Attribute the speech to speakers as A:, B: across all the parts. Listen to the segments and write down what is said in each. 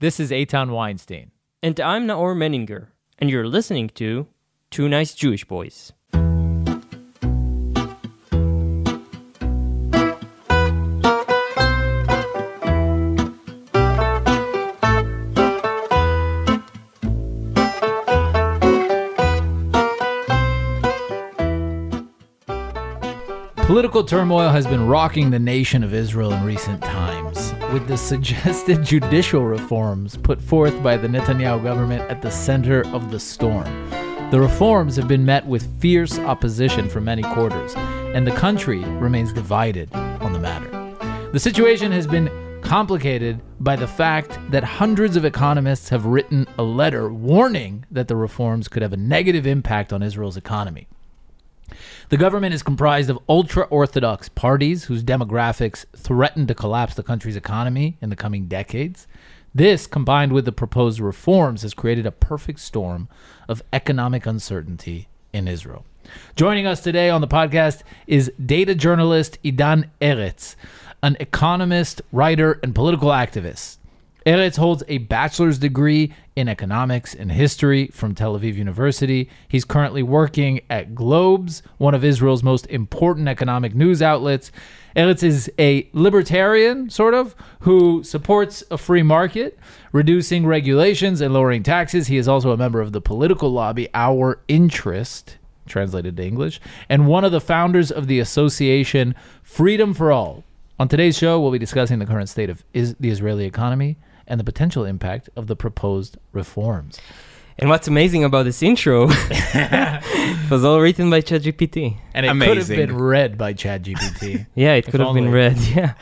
A: This is Eitan Weinstein.
B: And I'm Naor Meningher, and you're listening to Two Nice Jewish Boys.
A: Political turmoil has been rocking the nation of Israel in recent times, with the suggested judicial reforms put forth by the Netanyahu government at the center of the storm. The reforms have been met with fierce opposition from many quarters, and the country remains divided on the matter. The situation has been complicated by the fact that hundreds of economists have written a letter warning that the reforms could have a negative impact on Israel's economy. The government is comprised of ultra Orthodox parties whose demographics threaten to collapse the country's economy in the coming decades. This, combined with the proposed reforms, has created a perfect storm of economic uncertainty in Israel. Joining us today on the podcast is data journalist Idan Eretz, an economist, writer, and political activist. Eretz holds a bachelor's degree in economics and history from Tel Aviv University. He's currently working at Globes, one of Israel's most important economic news outlets. Eretz is a libertarian, sort of, who supports a free market, reducing regulations and lowering taxes. He is also a member of the political lobby Our Interest, translated to English, and one of the founders of the association Freedom for All. On today's show, we'll be discussing the current state of is the Israeli economy and the potential impact of the proposed reforms.
B: And what's amazing about this intro it was all written by ChatGPT.
A: And it
C: Amazing.
A: could have been read by ChatGPT.
B: Yeah, it could have been read. Yeah.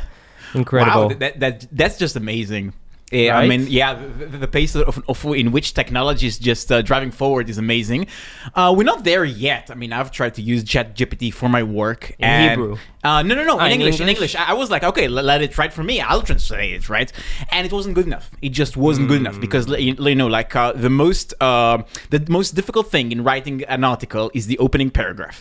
B: Incredible.
C: Wow, that, that that's just amazing. Yeah, I mean, yeah, the, the- the pace of, of in which technology is just uh, driving forward is amazing. Uh, we're not there yet. I mean, I've tried to use ChatGPT for my work
B: In
C: and,
B: Hebrew?
C: Uh, no, no, no,
B: Ah,
C: in
B: in
C: English. In
B: English?
C: English, I was like, okay, let, it write for me. I'll translate it, right? And it wasn't good enough. It just wasn't good enough because you know, like uh, the most uh, the most difficult thing in writing an article is the opening paragraph.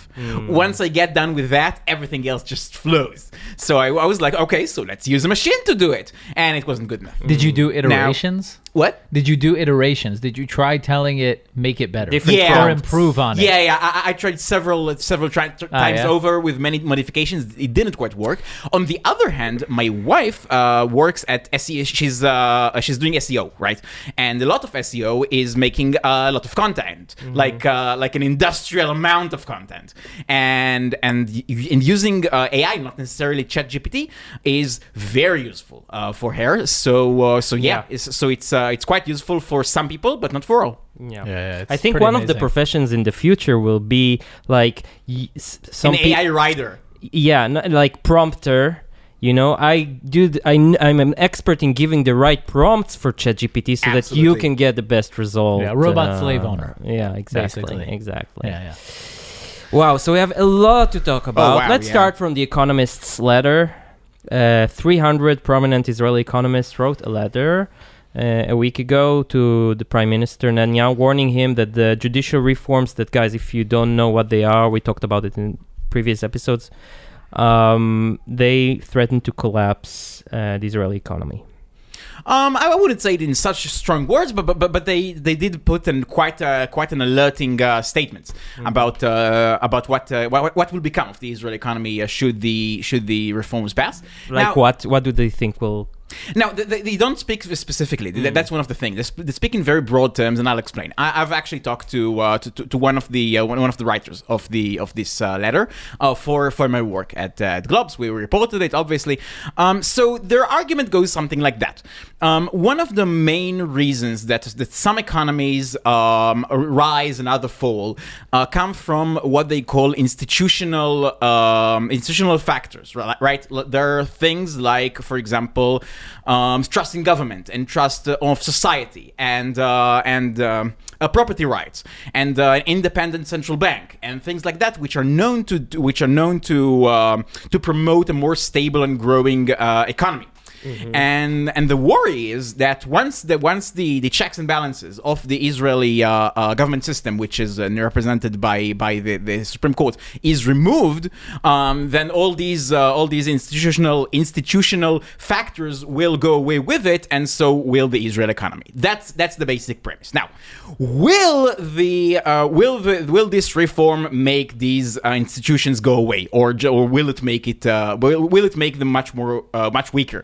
C: Once I get done with that, everything else just flows. So I, I was like, okay, so let's use a machine to do it, and it wasn't good enough.
A: Did you do iterations?
C: What?
A: Did you do iterations? Did you try telling it make it better
B: Different
A: or improve on it?
C: Yeah, yeah. I, I tried several several tri-
A: Ah,
C: times
A: yeah?
C: over with many modifications. It didn't quite work. On the other hand, my wife uh, works at SEO. She's uh, she's doing SEO, right? And a lot of SEO is making a lot of content,
A: Mm-hmm.
C: like uh, like an industrial amount of content. And and in using uh, AI, not necessarily ChatGPT, is very useful uh, for her. So uh, so yeah,
B: Yeah.
C: It's, so it's uh, it's quite useful for some people, but not for all.
B: yeah.
A: yeah, it's
B: I think
A: pretty
B: one of the professions in the future will be like y- s- some
C: An
B: peo-
C: AI writer.
B: yeah n- like prompter you know i do th- I, am an expert in giving the right prompts for ChatGPT so that you can get the best result
A: Yeah, robot
B: uh,
A: slave owner,
B: yeah exactly
A: basically.
B: exactly
A: Yeah, yeah.
B: wow so we have a lot to talk about
C: wow,
B: let's
C: yeah.
B: start from the economist's letter uh, 300 prominent israeli economists wrote a letter uh, a week ago to the prime minister Netanyahu, warning him that the judicial reforms that guys if you don't know what they are we talked about it in previous episodes um, they threaten to collapse uh, the Israeli economy.
C: Um, I wouldn't say it in such strong words, but but, but, they, they did put in quite uh, quite an alerting uh, statement about uh, about what, uh, what what will become of the Israeli economy uh, should the should the reforms pass.
B: Like
C: Now-
B: what? What do they think will?
C: Now, they, they- don't speak specifically. Th- That's one of the things. They, sp- they speak in very broad terms, and I'll explain. I, I've actually talked to, uh, to, to one of the uh, one, of the writers of the of this uh, letter uh, for for my work at, uh, at Globes. We reported it, obviously. Um, so their argument goes something like that. Um, one of the main reasons that that some economies um, rise and other fall uh, come from what they call institutional um, institutional factors. Right? There are things like, for example, um, trust in government and trust uh, of society and uh, and um, uh, property rights and uh, independent central bank and things like that, which are known to which are known to um, to promote a more stable and growing uh, economy. And and the worry is that once the once the, the checks and balances of the Israeli uh, uh, government system, which is uh, represented by by the, the Supreme Court, is removed, um, then all these uh, all these institutional institutional factors will go away with it, and so will the Israel economy. That's that's the basic premise. Now, will the uh, will the will this reform make these uh, institutions go away, or or will it make it will, will it make them much more much weaker?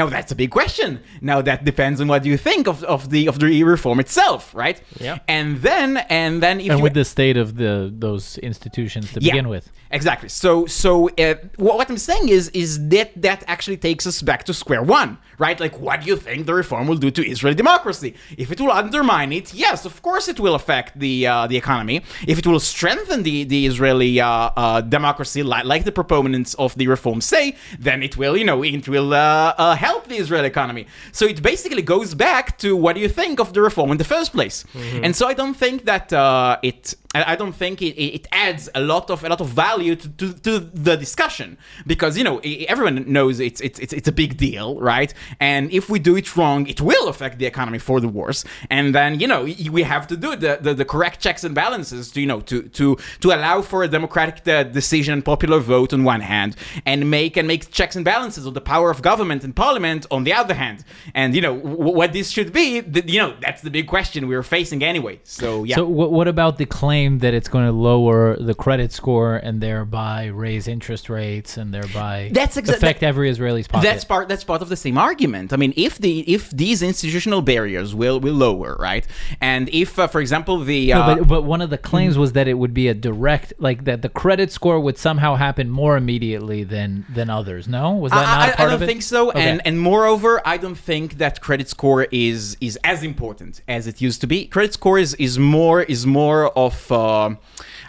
C: Now that's a big question. Now that depends on what you think of, of the of the reform itself, right?
B: Yeah.
C: And then and then if
A: and
C: you
A: with the state of the those institutions to
C: Yeah.
A: begin with.
C: Exactly. So, so uh, what what I'm saying is, is that that actually takes us back to square one, right? Like, what do you think the reform will do to Israeli democracy? If it will undermine it, yes, of course it will affect the uh, the economy. If it will strengthen the the Israeli uh, uh, democracy, like, like the proponents of the reform say, then it will, you know, it will uh, uh, help the Israeli economy. So it basically goes back to what do you think of the reform in the first place? And so I don't think that uh, it. I I don't think it, it adds a lot of a lot of value to, to, to the discussion because you know everyone knows it's, it's it's it's a big deal, right? And if we do it wrong, it will affect the economy for the worse. And then you know we have to do the, the, the correct checks and balances to you know to to to allow for a democratic uh, decision, popular vote on one hand, and make and make checks and balances of the power of government and parliament on the other hand. And you know what this should be, you know that's the big question we're facing anyway. So yeah.
A: So what what about the claim that it's going to lower the credit score and thereby raise interest rates and thereby
C: That's exa-
A: affect every Israeli's pocket?
C: That's part. That's part of the same argument. I mean, if the if these institutional barriers will will lower, right, and if, uh, for example, the uh,
A: No, but, but one of the claims was that it would be a direct, like that the credit score would somehow happen more immediately than than others. No, was that
C: I,
A: not
C: I- I don't
A: of it?
C: think so,
A: Okay.
C: and and moreover, I don't think that credit score is is as important as it used to be. Credit score is is more is more of. Uh,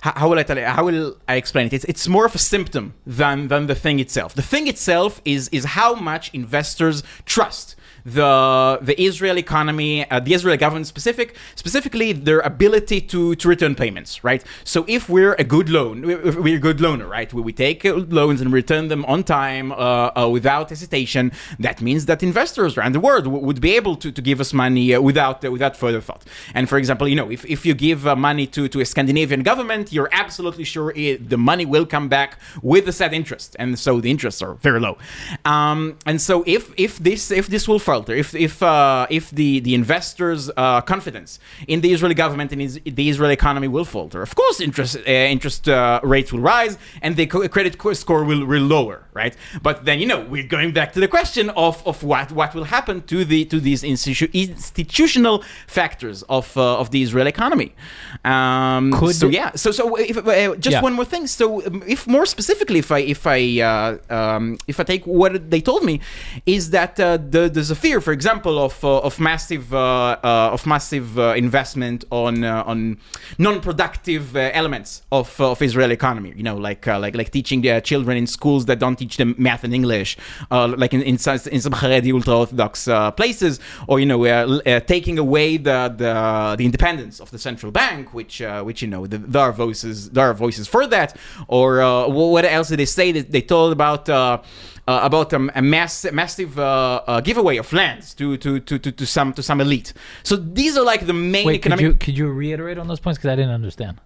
C: how, how will I tell you? How will I explain it? It's, it's more of a symptom than than the thing itself. The thing itself is is how much investors trust the the Israel economy, uh, the Israeli government specific, specifically their ability to, to return payments, right? So if we're a good loan, we're a good loaner, right? We, we take loans and return them on time uh, uh, without hesitation. That means that investors around the world w- would be able to, to give us money uh, without uh, without further thought. And for example, you know, if, if you give uh, money to, to a Scandinavian government, you're absolutely sure it, the money will come back with the set interest, and so the interests are very low. Um, and so if if this if this will falter, if if uh, if the the investors' uh, confidence in the Israeli government and is, the Israeli economy will falter, of course interest uh, interest uh, rates will rise and the credit score will, will lower, right? But then you know we're going back to the question of, of what what will happen to the to these institu- institutional factors of uh, of the Israeli economy. Um,
A: Could-
C: so yeah, so so if, uh, just
A: Yeah.
C: one more thing. So um, if more specifically, if I if I uh, um, if I take what they told me, is that uh, the, there's a fear, for example, of uh, of massive uh, uh, of massive uh, investment on uh, on non-productive uh, elements of of Israeli economy. You know, like like like teaching children in schools that don't teach them math and English, like in in some, in some Haredi ultra-orthodox places, or you know, taking away the, the the independence of the central bank, which which you know the, there are voices there are voices for that. Or what else did they say? They told about. Uh, about um, a mass, massive uh, uh, giveaway of lands to, to, to, to, to some to some elite. So these are like the main
A: Wait, could
C: economic.
A: you could you reiterate on those points because I didn't understand.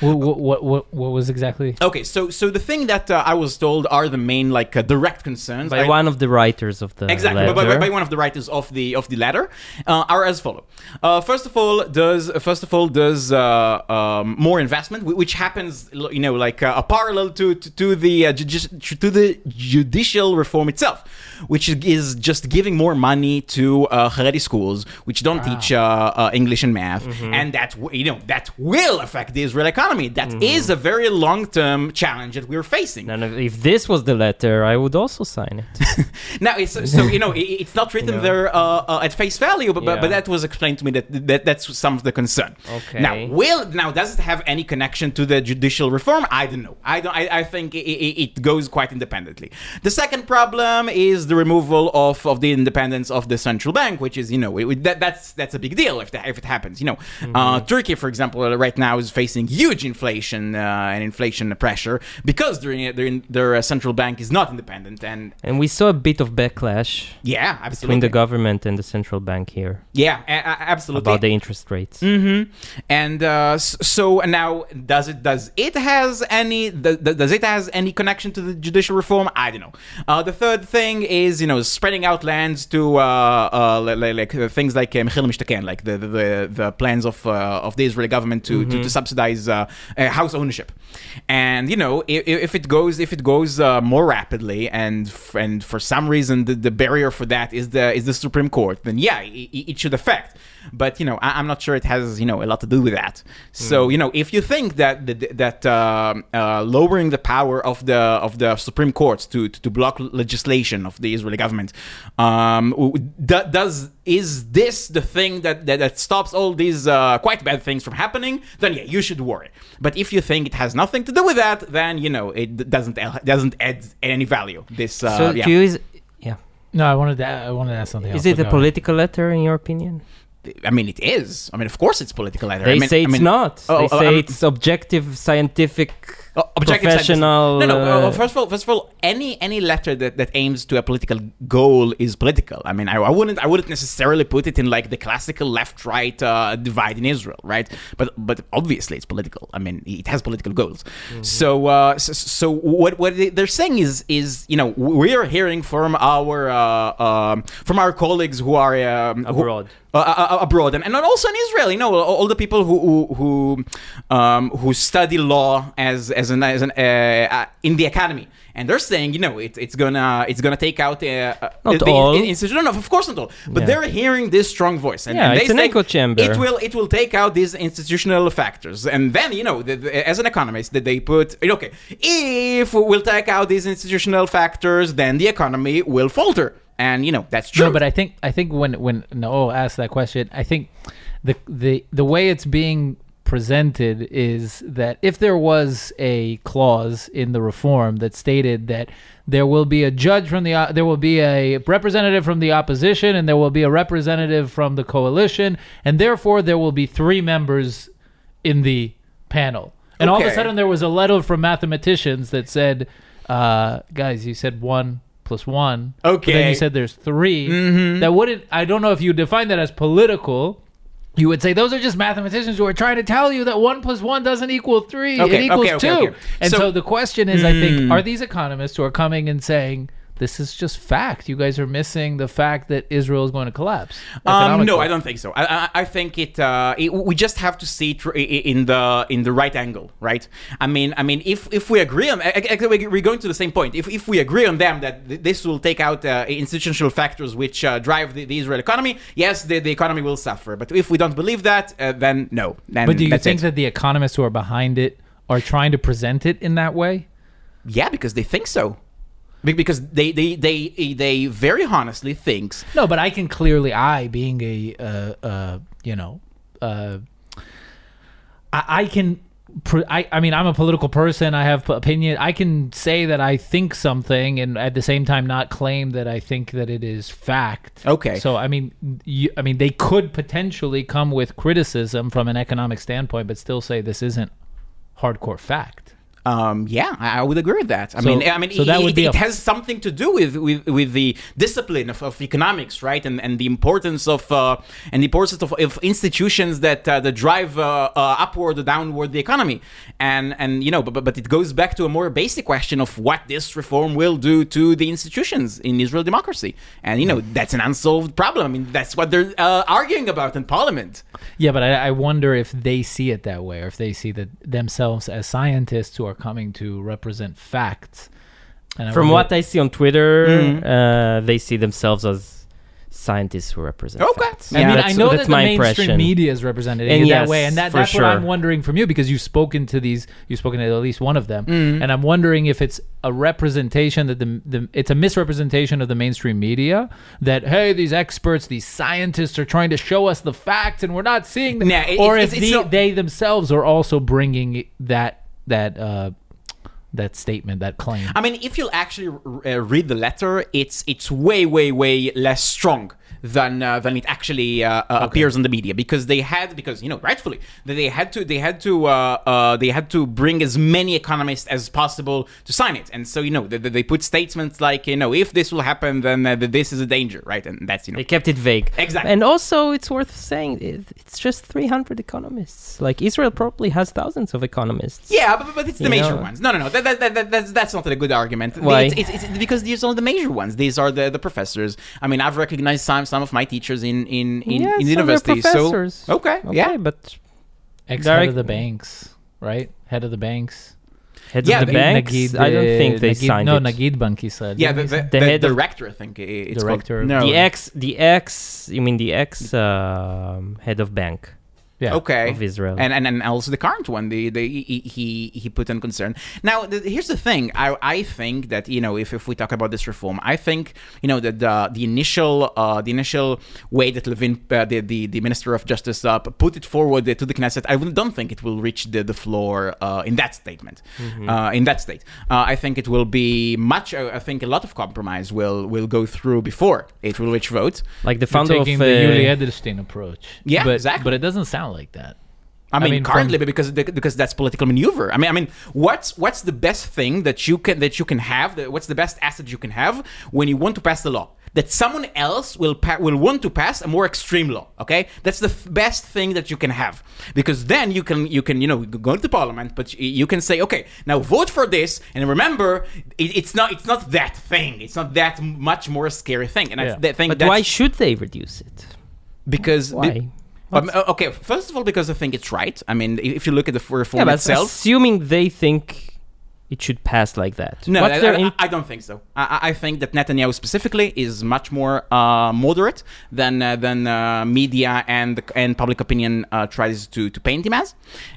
A: What what what what, what was exactly?
C: Okay, so so the thing that uh, I was told are the main like uh, direct concerns.
B: by
C: I-
B: one of the writers of the
C: Exactly,
B: letter.
C: by, by, by one of the writers of the of the letter uh, are as follow. Uh, first of all, does first of all does uh, um, more investment, which happens, you know, like uh, a parallel to to, to the uh, judici- to the judicial reform itself, which is just giving more money to uh, Haredi schools, which don't teach uh, uh, English and math, and that you know that will affect the Israeli economy. That is a very long term challenge that we're facing.
B: And if this was the letter, I would also sign it.
C: Now, it's, so you know, it, it's not written
B: You know.
C: there uh, uh, at face value, but, but but that was explained to me that, that that's some of the concern.
B: Okay.
C: Now, will now does it have any connection to the judicial reform? I don't know. I don't. I, I think it, it, goes quite independently. The second problem is the removal of, of the independence of the central bank, which is you know it, that, that's that's a big deal if that, if it happens. You know,
B: Mm-hmm.
C: uh, Turkey, for example, uh, right now is facing huge inflation uh, and inflation pressure because their their, their uh, central bank is not independent. And
B: And we saw a bit of backlash
C: yeah,
B: between the government and the central bank here
C: yeah, absolutely.
B: about the interest rates.
C: Mm-hmm. And uh, so now, does it does it has any does it has any connection to the judicial reform? I don't know. Uh, the third thing is you know spreading out lands to uh, uh, li- li- like uh, things like uh, like the, the the plans of uh, of the Israeli government to to, to subsidize uh, uh, house ownership. And you know if, if it goes if it goes uh, more rapidly and and for some reason the, the barrier for that is the is the Supreme Court, then yeah, it, it should affect but you know I, i'm not sure it has you know a lot to do with that so you know if you think that that, that um uh, lowering the power of the of the supreme court to to, to block legislation of the israeli government um w- d- does is this the thing that that, that stops all these uh, quite bad things from happening then yeah you should worry but if you think it has nothing to do with that then you know it doesn't doesn't add any value this uh,
B: so
C: yeah.
B: do is, yeah.
A: No, I wanted to. I wanted to ask something else.
B: Is it a
A: go
B: political letter in your opinion?
C: I mean, it is. I mean, of course, it's political. letter.
B: They
C: I mean,
B: say
C: I
B: it's
C: mean,
B: not.
C: Oh,
B: they
C: oh,
B: say
C: I'm-
B: it's objective, scientific,
C: Oh, objective
B: professional.
C: scientists. No, no.
B: uh,
C: uh, first of all, first of all, any any letter that, that aims to a political goal is political. I mean, I, I wouldn't I wouldn't necessarily put it in like the classical left right uh, divide in Israel, right? But but obviously it's political. I mean, it has political goals. So uh, so, so what what they- they're saying is is you know we are hearing from our uh, um, from our colleagues who are um,
B: Abroad.
C: uh, uh, abroad and, and also in Israel. You know, all, all the people who who who, um, who study law as as an as an uh, uh, in the academy. And they're saying, you know, it, it's gonna it's gonna take out uh, uh,
B: Not
C: the,
B: all.
C: institution. No, of course not all. But
B: Yeah.
C: they're hearing this strong voice, and,
B: Yeah,
C: and they
B: it's an echo chamber.
C: It will it will take out these institutional factors, and then you know, the, the- as an economist, that they put okay, if we'll take out these institutional factors, then the economy will falter, and you know that's true.
A: No, but I think I think when when Noel asked that question, I think the the the way it's being presented is that if there was a clause in the reform that stated that there will be a judge from the there will be a representative from the opposition and there will be a representative from the coalition and therefore there will be three members in the panel. And all of a sudden there was a letter from mathematicians that said, uh, guys, you said one plus one. But then
C: Mm-hmm.
A: you said there's 3 That wouldn't. I don't know if you define that as political. You would say those are just mathematicians who are trying to tell you that one plus one doesn't equal three.
C: Okay,
A: it equals
C: okay, okay,
A: two.
C: okay.
A: And so,
C: So-
A: the question is, I think,
C: Hmm.
A: are these economists who are coming and saying this is just fact? You guys are missing the fact that Israel is going to collapse.
C: Um, no. I don't think so. I, I, I think it, uh, it. We just have to see it in the in the right angle, right? I mean, I mean, if if we agree on, actually, we're going to the same point. If if we agree on them that this will take out uh, institutional factors which uh, drive the, the Israel economy, yes, the, the economy will suffer. But if we don't believe that, uh, then no. Then
A: But do you think
C: it.
A: that the economists who are behind it are trying to present it in that way?
C: Yeah, because they think so. Be- Because they they they they very honestly thinks
A: No, but I can clearly, I being a, uh, uh, you know, uh, I, I can. I, I mean, I'm a political person. I have opinion. I can say that I think something, and at the same time, not claim that I think that it is fact.
C: Okay.
A: So I mean, you, I mean, they could potentially come with criticism from an economic standpoint, but still say this isn't hardcore fact.
C: Um, yeah, I I would agree with that. I
A: So-
C: mean, I mean,
A: so
C: it,
A: would be
C: it
A: a-
C: has something to do with with, with the discipline of, of economics, right? And and the importance of uh, and the importance of, of institutions that uh, that drive uh, uh, upward or downward the economy. And and you know, but, but but it goes back to a more basic question of what this reform will do to the institutions in Israel democracy. And you know, that's an unsolved problem. I mean, that's what they're uh, arguing about in Parliament.
A: Yeah, but I, I wonder if they see it that way, or if they see that themselves as scientists who are coming to represent facts. And
B: From
A: wonder-
B: what I see on Twitter,
C: Mhm.
B: uh, they see themselves as scientists who represent
C: Okay.
B: facts.
A: I mean,
B: That's-
A: I know that the mainstream
B: impression.
A: media is represented
B: And
A: in
B: yes,
A: that way, and that,
B: for
A: that's what I'm wondering from you because you've spoken to these, you've spoken to at least one of them,
C: Mm-hmm.
A: and I'm wondering if it's a representation that the, the it's a misrepresentation of the mainstream media that hey, these experts, these scientists are trying to show us the facts, and we're not seeing them,
C: Nah, it-
A: or
C: it's-
A: if
C: it's
A: the,
C: not-
A: they themselves are also bringing that that uh, that statement, that claim.
C: I mean, if you actually uh, read the letter, it's it's way, way, way less strong than uh, than it actually uh, uh, appears on the media because they had because you know rightfully they had to they had to uh, uh, they had to bring as many economists as possible to sign it and so you know they, they put statements like you know if this will happen then uh, this is a danger right and that's you know
B: They kept it vague.
C: Exactly.
B: And also, it's worth saying it's just 300 economists. Like Israel probably has thousands of economists.
C: Yeah, but, but it's the
B: You
C: major
B: know?
C: ones. No, no, no. That, that, that, that, that's, that's not a good argument.
B: Why?
C: It's, it's, it's because these are the major ones. These are the, the professors. I mean, I've recognized some some of my teachers in in in,
B: Yeah,
C: in
B: so they're
C: university. So
B: professors.
C: okay,
B: Okay,
C: yeah.
B: but
A: Ex head of the banks, right? Head of the banks.
B: heads
C: Yeah,
B: of the
C: the-
B: banks, I don't
A: uh,
B: think they
A: Nagid-
B: signed
A: no,
B: it.
A: No, Nagid Banki said.
C: Yeah, the,
A: he
C: the,
A: say?
B: The
C: the,
B: head of-
C: director, I think it's
A: Director
C: called. No.
B: The ex, the ex, you mean the ex um, head of bank
A: yeah.
C: Okay.
B: of Israel?
C: and, and and also the current one, the, the he, he he put in concern. Now, the, here's the thing. I I think that you know if, if we talk about this reform, I think you know that the the initial uh, the initial way that Levin, uh, the, the the Minister of Justice, uh, put it forward to the Knesset, I don't think it will reach the the floor uh, in that statement, uh, in that state. Uh, I think it will be much. Uh, I think a lot of compromise will will go through before it will reach vote.
B: like the
A: You're
B: founder of
A: taking
B: uh,
A: the Yuli Edelstein approach.
C: Yeah,
A: but,
C: exactly.
A: But it doesn't sound like that.
C: I mean,
A: mean, from-
C: currently because because that's political maneuver. I mean, I mean, what's what's the best thing that you can that you can have? What's the best asset you can have when you want to pass the law? That someone else will pa- will want to pass a more extreme law. Okay, that's the f- best thing that you can have because then you can you can you know go to parliament, but you can say, okay, now vote for this, and remember, it, it's not it's not that thing. It's not that much more scary thing. And I
A: Yeah.
C: th- think
B: But why should they reduce it?
C: because
B: Why?
C: um, uh, okay, first of all, because I think it's right. I mean, if you look at the reform
B: Yeah, but
C: itself,
B: assuming they think it should pass like that.
C: No, I, I- I don't think so. I, I I think that Netanyahu specifically is much more uh, moderate than uh, than uh, media and and public opinion uh, tries to, to paint him as,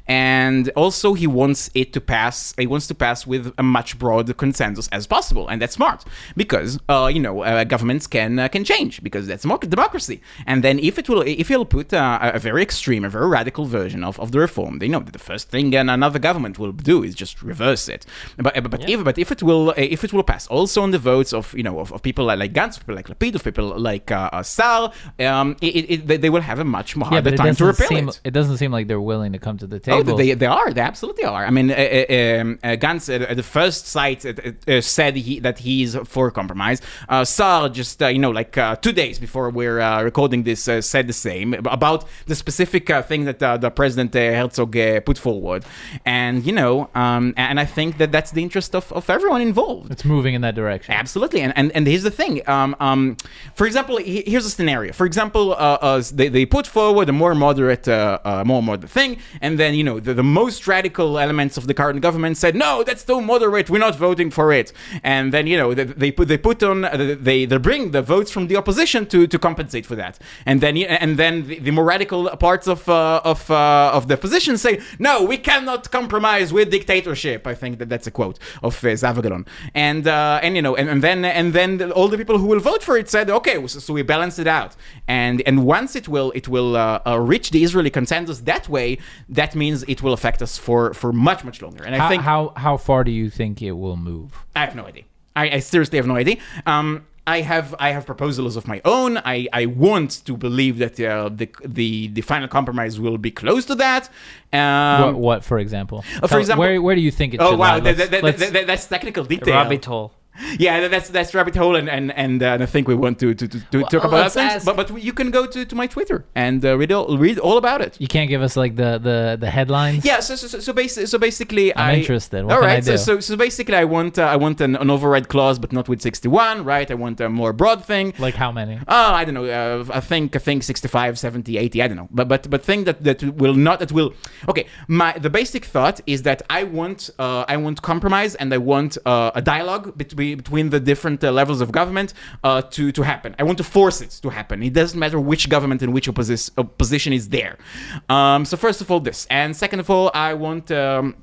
C: and also he wants it to pass. He wants to pass with a much broader consensus as possible, and that's smart because uh, you know uh, governments can uh, can change because that's democracy. And then if it will if he'll put uh, a a very extreme, a very radical version of, of the reform, they know that the first thing another government will do is just reverse it. But but, but if but if it will uh, if it will pass also on the votes of you know of, of people like, like Gantz, people like Lapid, of people like uh, uh, Saar, um, it, it, they- will have a much more
A: Yeah,
C: harder
A: but
C: time to repeal
A: seem
C: it.
A: it doesn't seem like they're willing to come to the
C: Oh, they, they are. They absolutely are. I mean, uh, uh, um, uh, Gantz at, at the first sight uh, uh, said he, that he's for compromise. Uh, Saar just, uh, you know, like uh, two days before we're uh, recording this, uh, said the same about the specific uh, thing that uh, the President uh, Herzog uh, put forward. And, you know, um, and I think that that's the interest of, of everyone involved.
A: it's moving in that direction.
C: Absolutely, and and, and here's the thing. Um, um, for example, here's a scenario. For example, uh, uh, they, they put forward a more moderate, uh, uh, more moderate thing, and then you know the, the most radical elements of the current government said, no, that's too moderate. We're not voting for it. And then you know they, they put they put on uh, they they bring the votes from the opposition to, to compensate for that. And then and then the, the more radical parts of uh, of uh, of the opposition say, no, we cannot compromise with dictatorship. I think that that's a quote of uh, Zehava Galon. And uh, and you know and, and then and then all the people who will vote for it said, okay, so, so we balance it out. And and once it will it will uh, uh, reach the Israeli consensus that way, that means it will affect us for for much much longer. And I
A: how,
C: think
A: how how far do you think it will move?
C: I have no idea. I, I seriously have no idea. Um, I have I have proposals of my own. I, I want to believe that uh, the the the final compromise will be close to that. Um,
A: what, what, for example?
C: for
A: Tell-
C: example-
A: where where do you think it
C: oh
A: should
C: wow, that,
A: Let's-
C: that, that,
A: let's-
C: that- that- that's technical detail.
B: rabbit hole.
C: Yeah, that- that's that's rabbit hole, and and and, uh, and I think we want to to, to, to talk about
A: let's
C: things. But but you can go to, to my Twitter and uh, read all read all about it.
A: you can't give us like the the the headlines.
C: Yeah, so so so, so, basi- so basically,
A: I'm
C: I,
A: interested. What
C: all right, so, so so basically, I want uh, I want an, an override clause, but not with 61, right? I want a more broad thing.
A: Like how many?
C: Oh, I don't know. Uh, I think I think 65, 70, 80. I don't know. But but but thing that that will not that will. Okay, my the basic thought is that I want uh, I want compromise and I want uh, a dialogue between between the different uh, levels of government uh, to to happen. I want to force it to happen. It doesn't matter which government and which opposi- opposition is there. Um, so first of all, this, and second of all, I want. Um,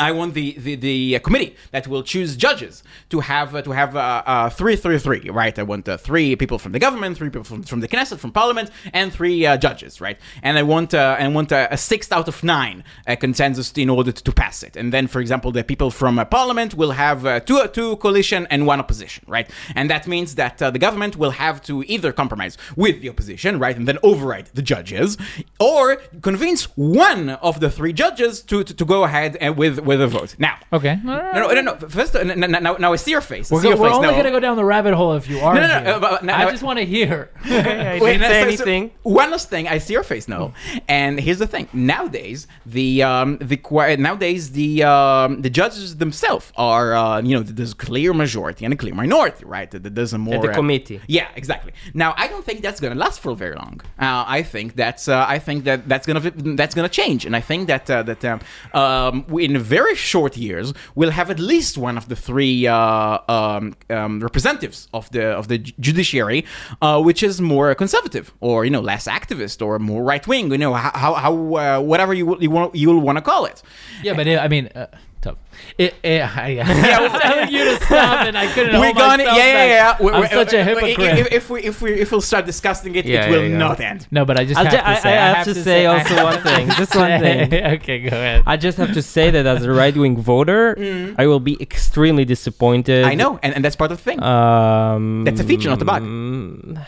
C: I want the, the, the uh, committee that will choose judges to have uh, to have uh, uh, three three three right. I want uh, three people from the government, three people from, from the Knesset, from Parliament, and three uh, judges, right? And I want uh, and want uh, a sixth out of nine uh, consensus in order to, to pass it. And then, for example, the people from uh, Parliament will have two two coalition and one opposition, right? And that means that the government will have to either compromise with the opposition, right, and then override the judges, or convince one of the three judges to to, to go ahead and with with a vote. Now,
A: Okay.
C: no, no, no, no. First, uh, n- n- now, now I see your face. I
A: We're,
C: see your
A: we're
C: face.
A: only
C: no.
A: going to go down the rabbit hole if you are.
C: no, no, uh, but now-
A: I
C: now-
A: just want to hear.
B: I
C: Wait,
B: didn't say
C: so- so
B: anything.
C: one last thing, I see your face now, and here's the thing: nowadays, the um, the qui- nowadays the um, the judges themselves are uh, you know there's a clear majority and a clear minority, right? There- There's a more
B: the
C: uh,
B: committee.
C: yeah, exactly. Now, I don't think that's gonna last for very long. Uh, I think that's uh, I think that that's gonna that's gonna change, and I think that uh, that um, um, in very short years we'll have at least one of the three uh, um, um, representatives of the of the judiciary, uh, which is more conservative or you know less activist or more right wing. You know how how, uh, whatever you you want you'll want to call it.
A: yeah, but I mean, uh, tough. It, it, I, I was telling you to stop, and I couldn't.
C: We're gonna yeah
A: myself
C: yeah yeah.
A: back.
C: We-
A: I'm
C: we-
A: such a hypocrite.
C: If, if we if we if we'll start discussing it,
B: Yeah,
C: it will
B: yeah, yeah.
C: not end.
A: no, but I just
B: I'll
A: have
B: ju-
A: to
B: I-
A: say.
B: I have to say also one thing, just one thing.
A: okay, go ahead.
B: I just have to say that as a right wing voter, I will be extremely disappointed.
C: Mm. I know, and, and that's part of the thing.
B: Um,
C: That's a feature, not a bug.
B: mm,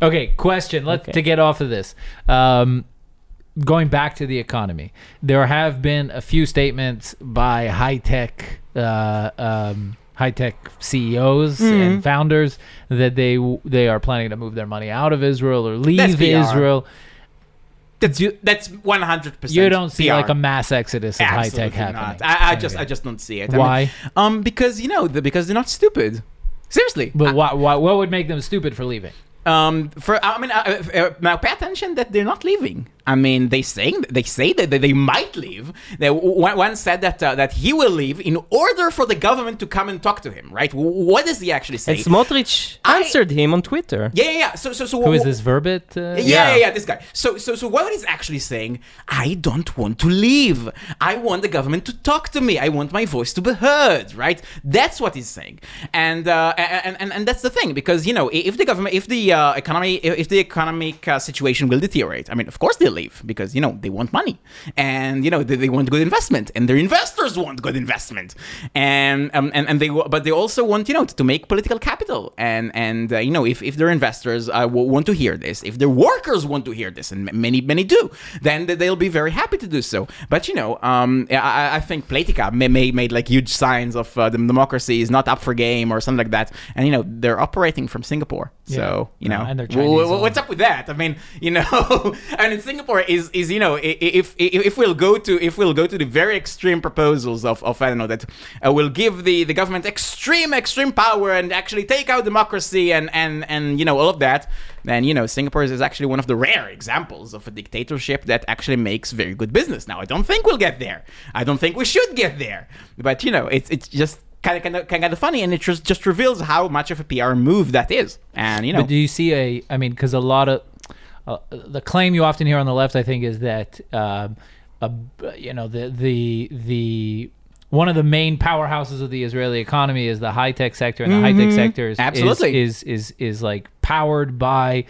A: Okay, question. Let's
B: Okay.
A: to get off of this. Um, going back to the economy, there have been a few statements by high tech, uh, um, high tech CEOs
C: Mm-hmm.
A: and founders that they they are planning to move their money out of Israel or leave
C: That's
A: Israel.
C: That's that's one hundred percent.
A: You don't see like a mass exodus of high tech happening.
C: not. I, I just I just don't see it. I
A: Why?
C: mean, um, because you know, the, because they're not stupid. Seriously.
A: But why, why, what would make them stupid for leaving?
C: Um, for I mean, uh, uh, uh, now pay attention that they're not leaving. I mean, they saying they say that they, they might leave. They, one, one said that uh, that he will leave in order for the government to come and talk to him. Right? W- What does he actually say?
B: And Smotrich
C: I-
B: answered him on Twitter.
C: yeah, yeah, yeah. So, so, so
A: Who is
C: wh-
A: this Verbit? Uh,
C: Yeah, yeah, yeah, this guy. So, so, so, what he's actually saying? I don't want to leave. I want the government to talk to me. I want my voice to be heard. Right? That's what he's saying. And uh, and, and and that's the thing because you know if the government, if the uh, economy, if if the economic uh, situation will deteriorate, I mean, of course they'll leave because you know they want money. And you know they, they want good investment and their investors want good investment. And um, and and they but they also want you know to, make political capital. And and uh, you know if, if their investors uh, want to hear this if their workers want to hear this and many many do then they'll be very happy to do so. But you know um I, I think Politica may, may made like huge signs of uh, the democracy is not up for game or something like that. And you know they're operating from Singapore so you know.
A: and they're
C: w- w- what's up with that? I mean you know and in Singapore is is you know if if, if we'll go to if we'll go to the very extreme proposals of, of I don't know that uh, will give the, the government extreme extreme power and actually take out democracy and and and you know all of that then you know Singapore is actually one of the rare examples of a dictatorship that actually makes very good business. Now I don't think we'll get there. I don't think we should get there. But you know it's it's just kind of kind of kind of funny and it just just reveals how much of a PR move that is and you know
A: But do you see a? I mean, because a lot of uh, the claim you often hear on the left, I think, is that a, you know the the the one of the main powerhouses of the Israeli economy is the high tech sector, and the high tech sector is,
C: Mm-hmm. Absolutely.
A: is, is is is like powered by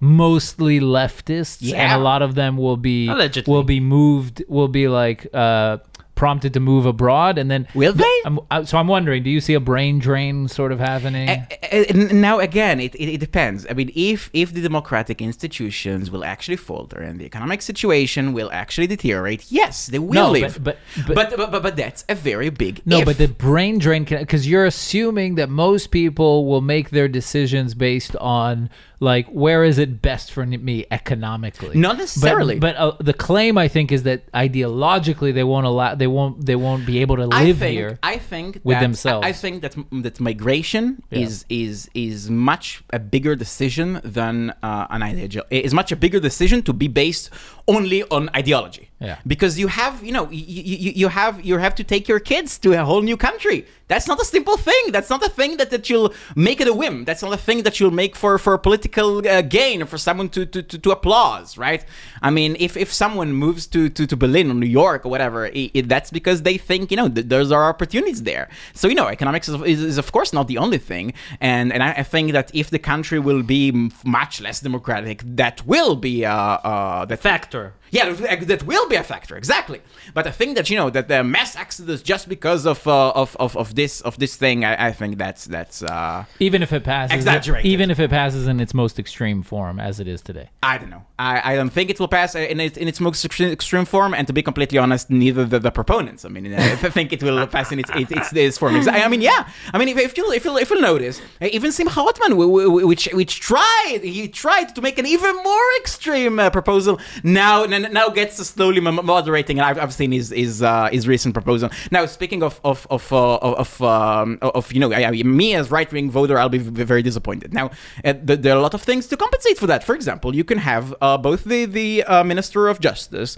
A: mostly leftists,
C: Yeah.
A: and a lot of them will be
B: Allegedly.
A: will be moved, will be like. Uh, prompted to move abroad and then
C: Will they?
A: I'm, so i'm wondering do you see a brain drain sort of happening
C: Uh, uh, now again it, it, it depends i mean if if the democratic institutions will actually falter and the economic situation will actually deteriorate yes they will
A: No,
C: leave
A: but- but-
C: but, but, but, but that's a very big
A: No,
C: if.
A: but the brain drain can because you're assuming that most people will make their decisions based on like where is it best for me economically.
C: Not necessarily.
A: But, uh, the claim I think is that ideologically they won't allow they won't they won't be able to
C: I
A: live
C: think,
A: here.
C: I think
A: with
C: that-
A: themselves.
C: I, I think that that migration
A: Yeah.
C: is is is much a bigger decision than uh, an ideology. Is much a bigger decision to be based only on ideology.
A: Yeah.
C: Because you have, you know, you, you, you have you have to take your kids to a whole new country. That's not a simple thing. That's not a thing that, that you'll make it a whim. That's not a thing that you'll make for for political uh, gain or for someone to, to, to, to applause, right? I mean, if, if someone moves to, to, to Berlin or New York or whatever, it, it, that's because they think, you know, th- there's are opportunities there. So, you know, economics is, is, is of course not the only thing. And and I, I think that if the country will be m- much less democratic, that will be uh, uh, the
B: Factor.
C: yeah, that that will be a factor, exactly. But I think that you know that the mass exodus just because of uh, of, of of this of this thing, I, I think that's that's uh,
A: Even if it passes,
C: Exaggerated.
A: even if it passes in its most extreme form, as it is today.
C: I don't know. I, I don't think it will pass in its, in its most extreme, extreme form. And to be completely honest, neither the, the proponents. I mean, I think it will pass in its its, its, its form. I mean, yeah. I mean, if, if you if you if you notice, uh, even Simcha wh- which which tried he tried to make an even more extreme uh, proposal, now now gets slowly moderating. And I've, I've seen his his uh, his recent proposal. Now, speaking of of of uh, of um, of you know, I, I- me as right wing voter, I'll be very disappointed. Now, uh, there are a lot of things to compensate for that. For example, you can have uh, both the the uh, minister of justice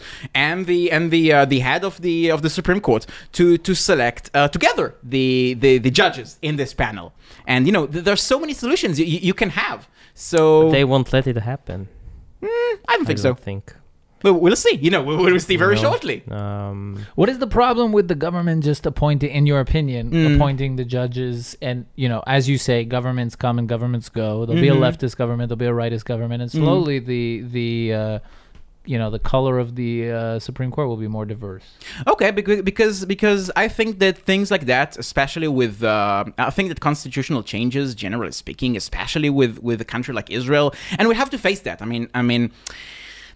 C: and the and the uh, the head of the of the Supreme Court to to select uh, together the, the the judges in this panel. And you know, th- there's so many solutions you, you you can have. So
B: They won't let it happen.
C: I don't think so.
B: don't think.
C: Well, we'll see. You know, we'll, we'll see very
B: No.
C: shortly.
B: Um,
A: What is the problem with the government just appointing, in your opinion,
C: Mm.
A: appointing the judges? And you know, as you say, governments come and governments go. There'll be a
C: Mhm.
A: leftist government, there'll be a rightist government, and
C: Mhm.
A: slowly the the uh, you know the color of the uh, Supreme Court will be more diverse.
C: Okay, because because because I think that things like that, especially with uh, I think that constitutional changes, generally speaking, especially with with a country like Israel, and we have to face that. I mean, I mean.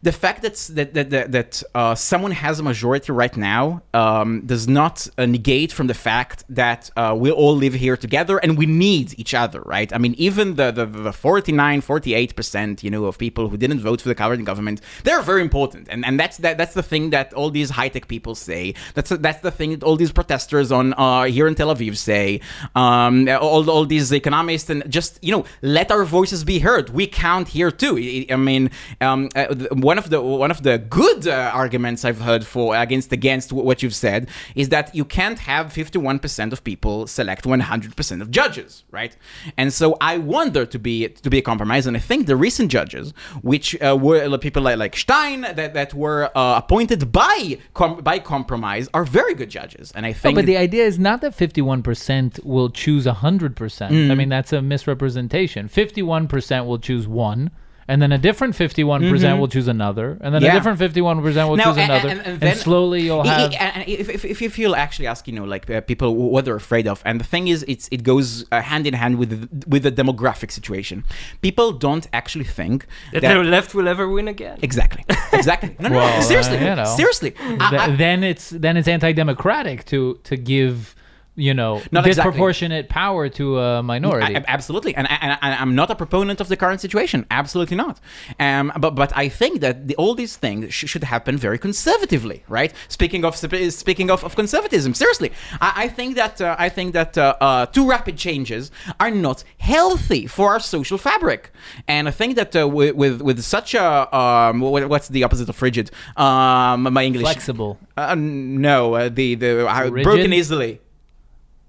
C: The fact that that that, that uh, someone has a majority right now um, does not uh, negate from the fact that uh, we all live here together and we need each other, right? I mean, even the the, the 49, 48 percent, you know, of people who didn't vote for the current government, they're very important, and and that's that that's the thing that all these high tech people say. That's that's the thing that all these protesters on uh, here in Tel Aviv say. Um, all all these economists and just you know let our voices be heard. We count here too. I, I mean, um, uh, th- one of the one of the good uh, arguments I've heard for against against what you've said is that you can't have 51% of people select 100% of judges, right? And so I wonder to be to be a compromise, and I think the recent judges, which uh, were people like, like Stein that that were uh, appointed by com- by compromise, are very good judges, and I
A: No,
C: think.
A: but the idea is not that 51% will choose 100%.
C: Mm.
A: I mean, that's a misrepresentation. 51% will choose one, and then a different 51% will choose another, and then
C: Mm-hmm. Yeah.
A: a different 51% will
C: Now,
A: choose
C: and-
A: another.
C: and-
A: And,
C: and then-
A: slowly you'll
C: I- I-
A: have.
C: and if, if, if, if you'll actually ask, you know, like uh, people what they're afraid of, and the thing is, it's it goes uh, hand in hand with the, with the demographic situation. People don't actually think
B: that
C: that.
B: the left will ever win again.
C: Exactly. Exactly. No, no,
A: Well,
C: no. Seriously.
A: uh, you know.
C: Seriously.
A: Th-
C: I- I-
A: then it's then it's anti-democratic to to give you know
C: Not exactly.
A: disproportionate power to a minority.
C: I- absolutely, and, and, and I'm not a proponent of the current situation. Absolutely not. Um, but but I think that the, all these things sh- should happen very conservatively, right? Speaking of speaking of, of conservatism, seriously, I, I think that uh, I think that uh, uh, too rapid changes are not healthy for our social fabric, and I think that uh, with, with with such a um, what, what's the opposite of frigid? Um, my English
A: Flexible.
C: Uh, no, uh, the the broken easily.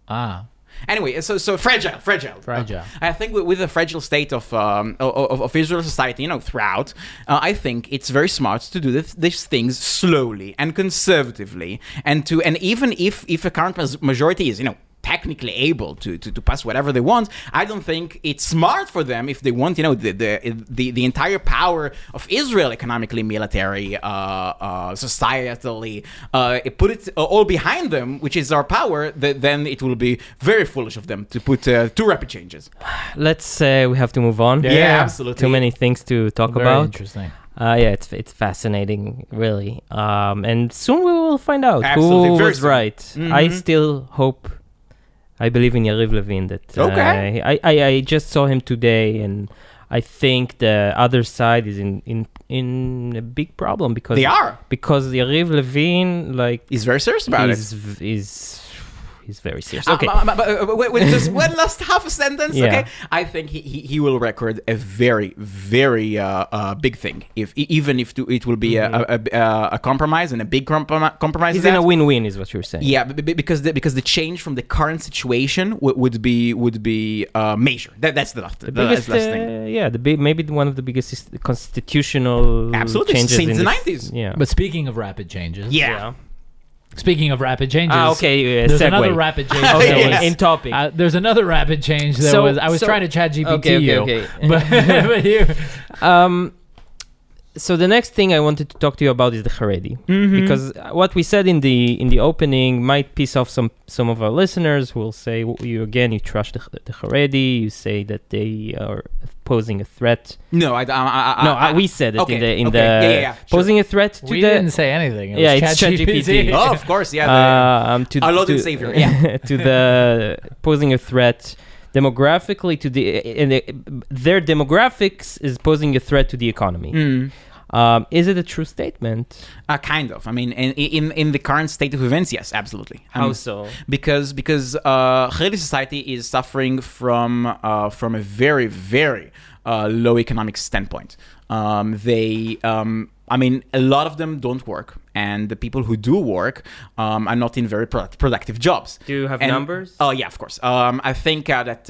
A: Ah,
C: Anyway, so so fragile, fragile,
A: Fragile.
C: I think with, with the fragile state of um, of, of Israel society, you know, throughout, uh, I think it's very smart to do this, these things slowly and conservatively, and to and even if if a current majority is, you know. Technically able to, to, to pass whatever they want, I don't think it's smart for them if they want, you know, the the the, the entire power of Israel, economically, military, uh, uh, societally, uh, put it all behind them, which is our power. Th- then it will be very foolish of them to put uh, too rapid changes.
B: Let's uh, we have to move on.
A: Yeah, Yeah.
C: absolutely.
B: Too many things to talk
A: very
B: about.
A: interesting.
B: Uh, yeah, it's it's fascinating, really. Um, and soon we will find out
C: Absolutely,
B: who
C: very
B: was
C: soon.
B: right. I
C: Mhm.
B: still hope. I believe in Yariv Levin. That uh,
C: Okay.
B: I, I I just saw him today, and I think the other side is in in in a big problem because
C: They are.
B: because Yariv Levin like
C: is very serious about it.
B: is is he's very serious.
C: Uh,
B: Okay.
C: but- but- but- but with just one last half a sentence,
B: Yeah.
C: okay? I think he, he, he will record a very, very uh, uh, big thing. If e- even if to, it will be a, a, a, a compromise and a big comprom- compromise.
B: he's in a win-win, is what you're saying.
C: Yeah, b- b- because the, because the change from the current situation w- would be would be uh, major. That, that's the last,
B: The
C: the
B: biggest,
C: last thing.
B: uh, yeah, the big, maybe one of the biggest is- constitutional
C: Absolutely,
B: changes
C: since
B: in
C: the
B: this-
C: 90s.
B: Yeah.
A: But speaking of rapid changes,
C: Yeah.
A: Speaking of rapid changes,
B: Ah, okay. Uh,
A: there's
B: segue.
A: another rapid change.
B: Okay,
A: that
C: Yes.
A: was-
B: in topic.
A: Uh, there's another rapid change that
B: So-
A: was. I was
B: so-
A: trying to chat GPT
B: okay, okay,
A: you,
B: okay.
A: but, but you,
B: um, so the next thing I wanted to talk to you about is the Haredi,
C: Mhm.
B: because what we said in the in the opening might piss off some some of our listeners who will say "W- you again you trash the, the Haredi, you say that they are posing a threat.
C: No, I, I, I,
B: no,
C: I,
B: uh, we said it
C: okay,
B: in the in
C: okay,
B: the
C: yeah, yeah, yeah, sure.
B: posing a threat to
A: we
B: the
A: didn't say anything. It
B: Yeah,
A: was
B: it's
A: ChatGPT.
B: ChatGPT.
C: Oh, of course, yeah. the-
B: um, to
C: Our Lord and
B: to-
C: Savior, yeah.
B: to the posing a threat demographically to the in the, their demographics is posing a threat to the economy.
C: Mm.
B: Um, is it a true statement?
C: Uh, kind of. I mean, in, in in the current state of events, yes, absolutely.
B: How
C: Um,
B: so?
C: because because uh, Haredi society is suffering from uh, from a very very uh, low economic standpoint. Um, they, um, I mean, a lot of them don't work, and the people who do work um, are not in very product- productive jobs.
B: Do you have
C: And-
B: numbers?
C: Oh yeah, of course. Um, I think uh, that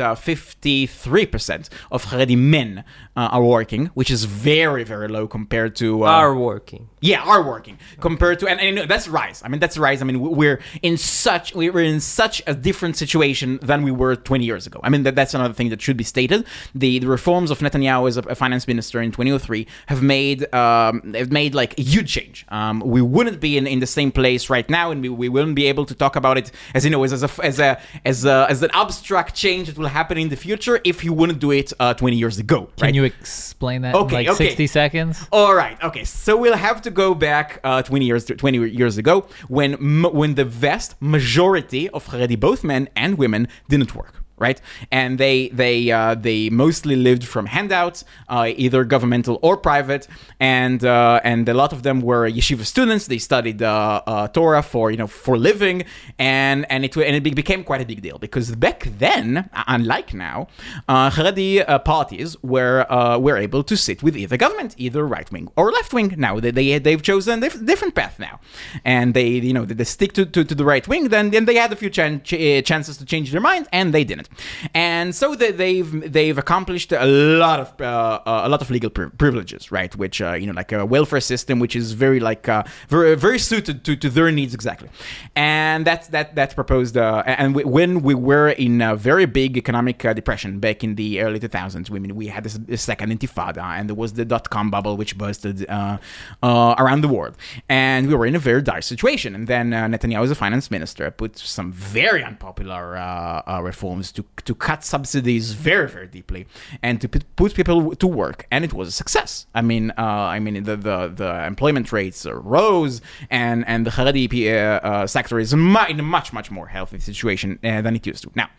C: fifty-three percent of Haredi men uh, are working, which is very very low compared to uh,
B: Are working.
C: yeah, are working compared to, and, and that's rise. I mean, that's rise. I mean, we're in such we we're in such a different situation than we were 20 years ago. I mean, that, that's another thing that should be stated. The, the reforms of Netanyahu as a, a finance minister in 2003 have made um, have made like a huge change. Um, we wouldn't be in, in the same place right now, and we, we wouldn't be able to talk about it as you know as, as a as a as a as an abstract change that will happen in the future if you wouldn't do it uh, 20 years ago.
A: Can you explain that
C: Okay,
A: in like
C: okay.
A: 60 seconds?
C: All right. Okay. So we'll have to go back uh, 20 years 20 years ago when when the vast majority of Haredi, both men and women, didn't work. Right, and they they uh, they mostly lived from handouts, uh, either governmental or private, and uh, and a lot of them were yeshiva students. They studied uh, uh, Torah for you know for living, and and it and it became quite a big deal because back then, unlike now, uh, Haredi uh, parties were uh, were able to sit with either government, either right wing or left wing. Now they, they they've chosen a different path now, and they you know they, stick to, to, to the right wing. Then then they had a few ch- uh, chances to change their mind, and they didn't. And so they, they've they've accomplished a lot of uh, uh, a lot of legal pri- privileges, right? Which uh, you know like a welfare system, which is very like uh, very very suited to, to their needs exactly. And that's that that's proposed. Uh, and we, when we were in a very big economic uh, depression back in the early 2000s, we I mean we had this, this second intifada, and there was the dot com bubble which busted around the world, and we were in a very dire situation. And then Netanyahu, as a finance minister, put some very unpopular reforms to to cut subsidies very very deeply and to put, people to work, and it was a success. I mean, uh, I mean the the, the employment rates rose, and and the Haredi uh, uh, sector is in a much much more healthy situation uh, than it used to now.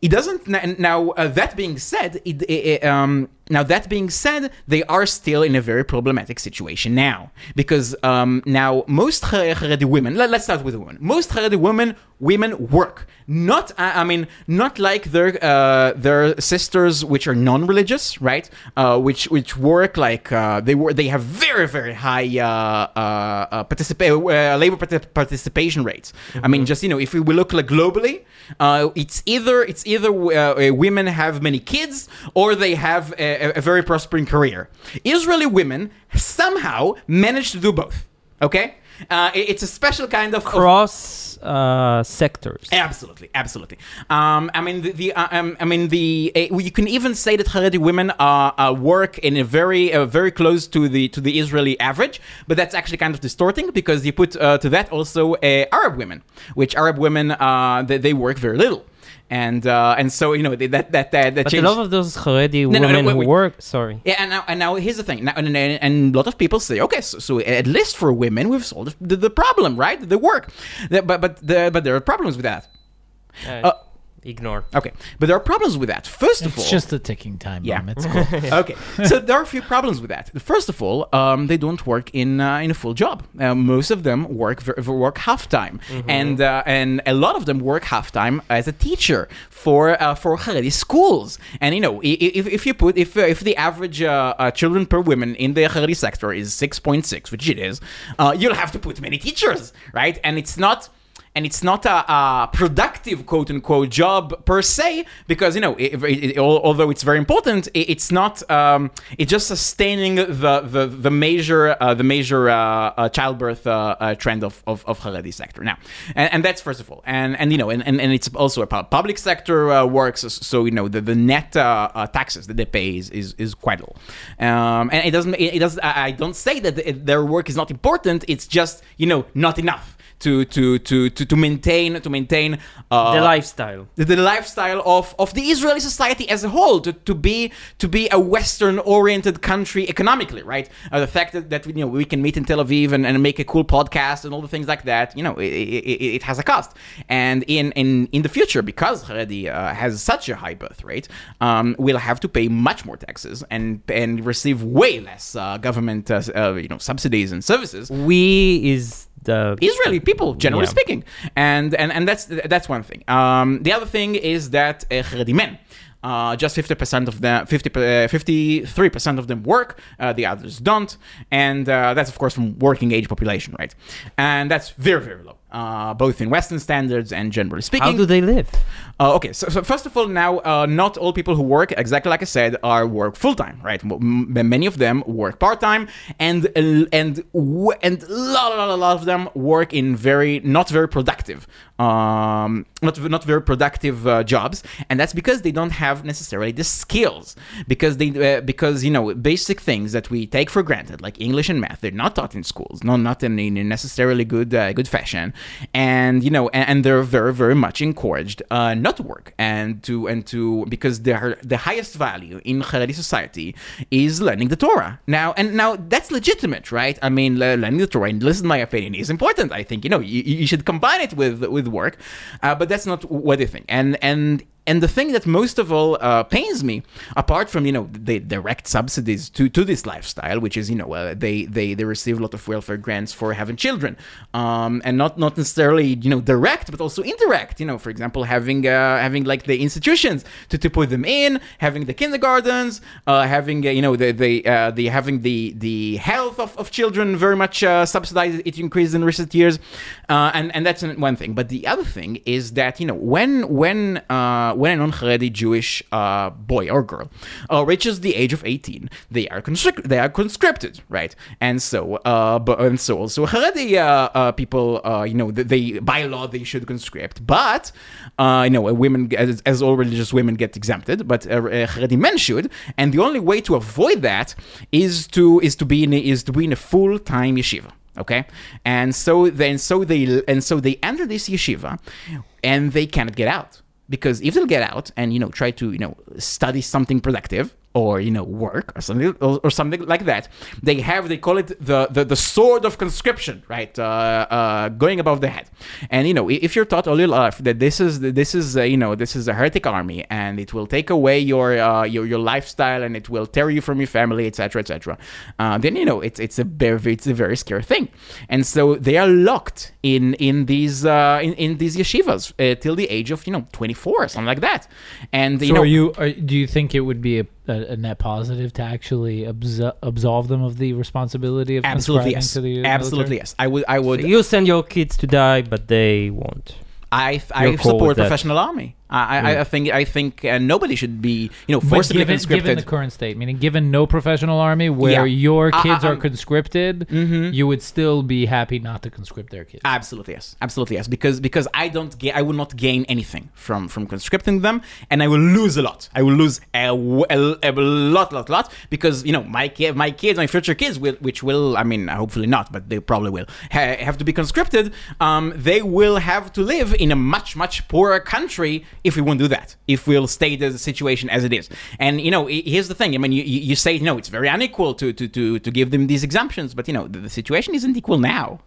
C: It doesn't now. Uh, that being said, it, it, um, now that being said, they are still in a very problematic situation now because um, now most Har- Haredi women. Let, us start with the women. Most Haredi women women work. Not I I mean not like their uh, their sisters which are non-religious, right? Uh, which which work like uh, they were they have very very high uh, uh, uh, participa- uh, labor parti- participation rates. I mean just you know if we look like globally, uh, it's either it's either uh, women have many kids or they have a, a very prospering career. Israeli women somehow manage to do both. Okay, uh, it- it's a special kind of, of
B: Cross uh, sectors.
C: Absolutely, absolutely. Um, I mean, the, the uh, um, I mean, the uh, you can even say that Haredi women uh, uh, work in a very, uh, very close to the to the Israeli average, but that's actually kind of distorting because you put uh, to that also uh, Arab women, which Arab women uh, they, they work very little, and uh, and so you know that that that, that
B: But a lot of those Haredi
C: No, no, no,
B: women
C: wait,
B: who
C: wait.
B: work, sorry.
C: yeah, and now, and now here's the thing. Now, and, and, and a lot of people say, okay, so, so at least for women, we've solved the, the problem, right? The work, The- but but the, but there are problems with that.
B: Uh, Ignore.
C: Okay, but there are problems with that. First of all,
A: It's just a ticking time
C: Yeah.
A: bomb. It's cool.
C: okay, so there are a few problems with that. First of all, um, they don't work in uh, in a full job. Uh, most of them work ver- work half time, and uh, and a lot of them work half time as a teacher for uh, for Haredi schools. And you know, i- i- if, if you put if uh, if the average uh, uh, children per woman in the Haredi sector is six point six, which it is, uh, you'll have to put many teachers, right? And it's not and it's not a, a productive quote unquote job per se because you know it, it, it- although it's very important it, it's not um, it's just sustaining the the, the major uh, the major uh, uh, childbirth uh, uh, trend of, of, of Haredi sector. Now and, and that's first of all. And and you know and, and, and it's also a public sector uh, works so you know the, the net taxes that they pay is, is, is quite low. Um, and it doesn't it, does I don't say that their work is not important it's just you know not enough to to to to, to maintain to maintain uh,
B: the lifestyle.
C: the, the lifestyle of, of the Israeli society as a whole to, to be to be a Western oriented country economically, right? Uh, the fact that, that you know we can meet in Tel Aviv and, and make a cool podcast and all the things like that, you know, it, it, it has a cost. And in in, in the future, because Haredi uh, has such a high birth rate, um, we'll have to pay much more taxes and and receive way less uh, government uh, uh, you know subsidies and services.
B: We is the
C: Israeli people, generally
B: Yeah.
C: speaking, and and and that's that's one thing. Um, the other thing is that uh, men. Uh, just 50% of them, 50, uh, 53% of them work, uh, the others don't. And uh, that's, of course, from working age population, right? And that's very, very low, uh, both in Western standards and generally speaking.
B: How do they live?
C: Uh, okay, so, so first of all, now uh, not all people who work exactly like I said are work full time, right? M- many of them work part time, and and and a lot, lot, a lot of them work in very not very productive, um, not not very productive uh, jobs, and that's because they don't have necessarily the skills, because they uh, because you know basic things that we take for granted, like English and math, they're not taught in schools, no, not in, in necessarily good uh, good fashion, and you know, and, and they're very very much encouraged uh, not to work. And to and to because they're the highest value in Haredi society is learning the Torah. Now, and now that's legitimate, right? I mean, learning the Torah, and listen, my opinion is important. I think. You know you, you should combine it with with work, uh, but that's not what they think, and and and the thing that most of all uh, pains me, apart from you know the direct subsidies to, to this lifestyle, which is you know uh, they, they they receive a lot of welfare grants for having children, um, and not not necessarily you know direct, but also indirect. You know, for example, having uh, having like the institutions to, to put them in, having the kindergartens, uh, having uh, you know the the uh, the having the the health of, of children very much subsidized. It increased in recent years, and and that's one thing. But the other thing is that you know when when uh, when a non-Haredi Jewish uh, boy or girl uh, reaches the age of 18, they are constric- they are conscripted, right? And so, uh, but and so also Haredi people, you know, th- they by law they should conscript, but you know, women as, as all religious women get exempted, but Haredi men should, and the only way to avoid that is to is to be in a, is to be in a full time yeshiva okay and so then so they and so they enter this yeshiva and they cannot get out because if they'll get out and you know try to you know study something productive or you know work or something or, or something like that they have they call it the the, the sword of conscription right? Uh, uh, going above the head. And you know if you're taught all your life that this is this is uh, you know this is a heretic army and it will take away your uh, your your lifestyle and it will tear you from your family etc etc uh, then you know it's it's a very it's a very scary thing. And so they are locked in in these uh, in, in these yeshivas uh, till the age of you know 24 or something like that. And you
A: so
C: know
A: you are, do you think it would be a, a, a net positive to actually absol- absolve them of the responsibility of
C: absolutely yes
A: to the uh,
C: absolutely
A: military?
C: yes i would i would
B: you send your kids to die, but they won't.
C: I I support
B: with that.
C: professional army. I I, I think I think uh, nobody should be you know
A: But
C: forcibly
A: given,
C: conscripted.
A: given the current state, meaning given no professional army where
C: Yeah.
A: your kids
C: I-
A: are
C: I'm-
A: conscripted,
C: Mhm.
A: you would still be happy not to conscript their kids.
C: Absolutely yes, absolutely yes. Because because I don't ga- I will not gain anything from from conscripting them, and I will lose a lot. I will lose a a lot, lot, lot. Because you know my ki- my kids, my future kids, will which will I mean hopefully not, but they probably will ha- have to be conscripted. Um, they will have to live in a much much poorer country if we won't do that. If we'll stay the situation as it is. And you know here's the thing. I mean you you say you know it's very unequal to to to to give them these exemptions, but you know the, the situation isn't equal now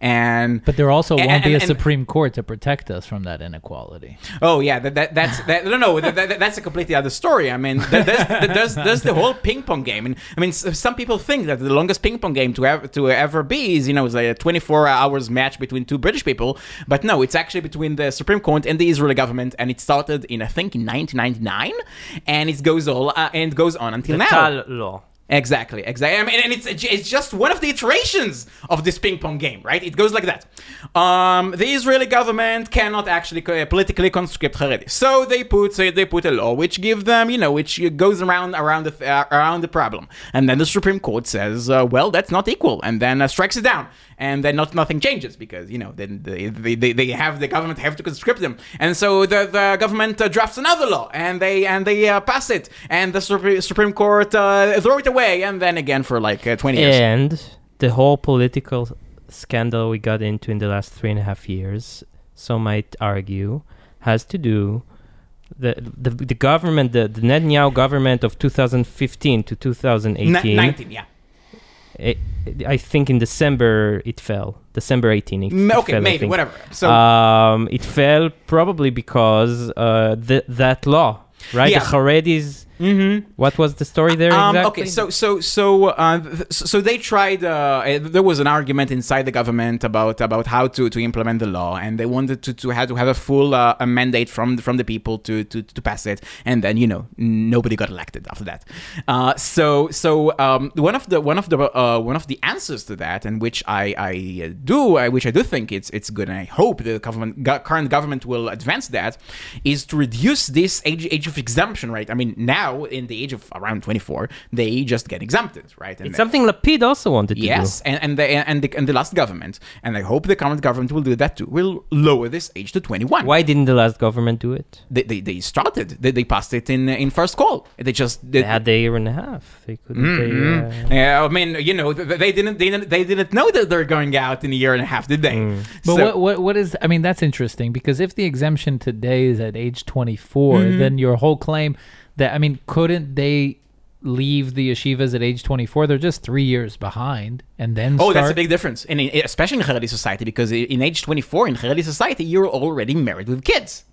C: and
A: But there also
C: And-
A: won't be a
C: and- and-
A: Supreme Court to protect us from that inequality.
C: Oh yeah, that, that that's that, no no that, that, that's a completely other story. I mean, there's, that's, that, that's, that's the whole ping pong game. And I mean, some people think that the longest ping pong game to ever to ever be is you know it's like a 24 hours match between two British people, but no, it's actually between the Supreme Court and the Israeli government, and it started in I think in 1999, and it goes all uh, and goes on until
B: The
C: now.
B: Law.
C: Exactly, exactly. I mean, and it's it's just one of the iterations of this ping pong game, right? It goes like that. Um, the Israeli government cannot actually co- politically conscript Haredi, so they put so they put a law which give them, you know, which goes around around the uh, around the problem, and then the Supreme Court says, uh, well, that's not equal, and then uh, strikes it down, and then not nothing changes because you know then they, they, they, have the government have to conscript them, and so the, the government uh, drafts another law, and they and they uh, pass it, and the Supreme, Supreme Court uh, throw it away, and then again for like uh, twenty years.
B: And the whole political scandal we got into in the last three and a half years, some might argue, has to do the the, the government, the, the Netanyahu government of 2015 to 2018.
C: Ni- Nineteen, yeah.
B: It- I think in December it fell. December 18. It,
C: M- Okay,
B: fell,
C: maybe whatever. So
B: um, it fell probably because uh, th- that law, right?
C: Yeah.
B: The Haredis.
C: Mhm.
B: What was the story there
C: Um,
B: exactly?
C: Okay, so so so uh, so they tried. Uh, there was an argument inside the government about about how to, to implement the law, and they wanted to, to have to have a full uh, a mandate from from the people to, to to pass it, and then you know nobody got elected after that. Uh, so so um, one of the one of the uh, one of the answers to that, and which I I do, I, which I do think it's it's good, and I hope the government go- current government will advance that, is to reduce this age age of exemption. Right? I mean now in the age of around 24 they just get exempted right and
B: it's something Lapid also wanted to do.
C: yes and and the and the, and the last government and i hope the current government will do that too will lower this age to 21.
B: Why didn't the last government do it?
C: they, they, they started they, they passed it in in first call they just
B: They had a year and a half. They couldn't. They, uh,
C: yeah, I mean, you know, they didn't, they didn't, they didn't know that they're going out in a year and a half, did they?
B: Mm.
A: But
C: So-
A: what, what what is? I mean, that's interesting because if the exemption today is at age 24,
C: Mm-hmm.
A: then your whole claim that I mean, couldn't they leave the yeshivas at age 24? They're just three years behind, and then
C: Oh,
A: start.
C: that's a big difference, and especially in Haredi society, because in age 24 in Haredi society, you're already married with kids.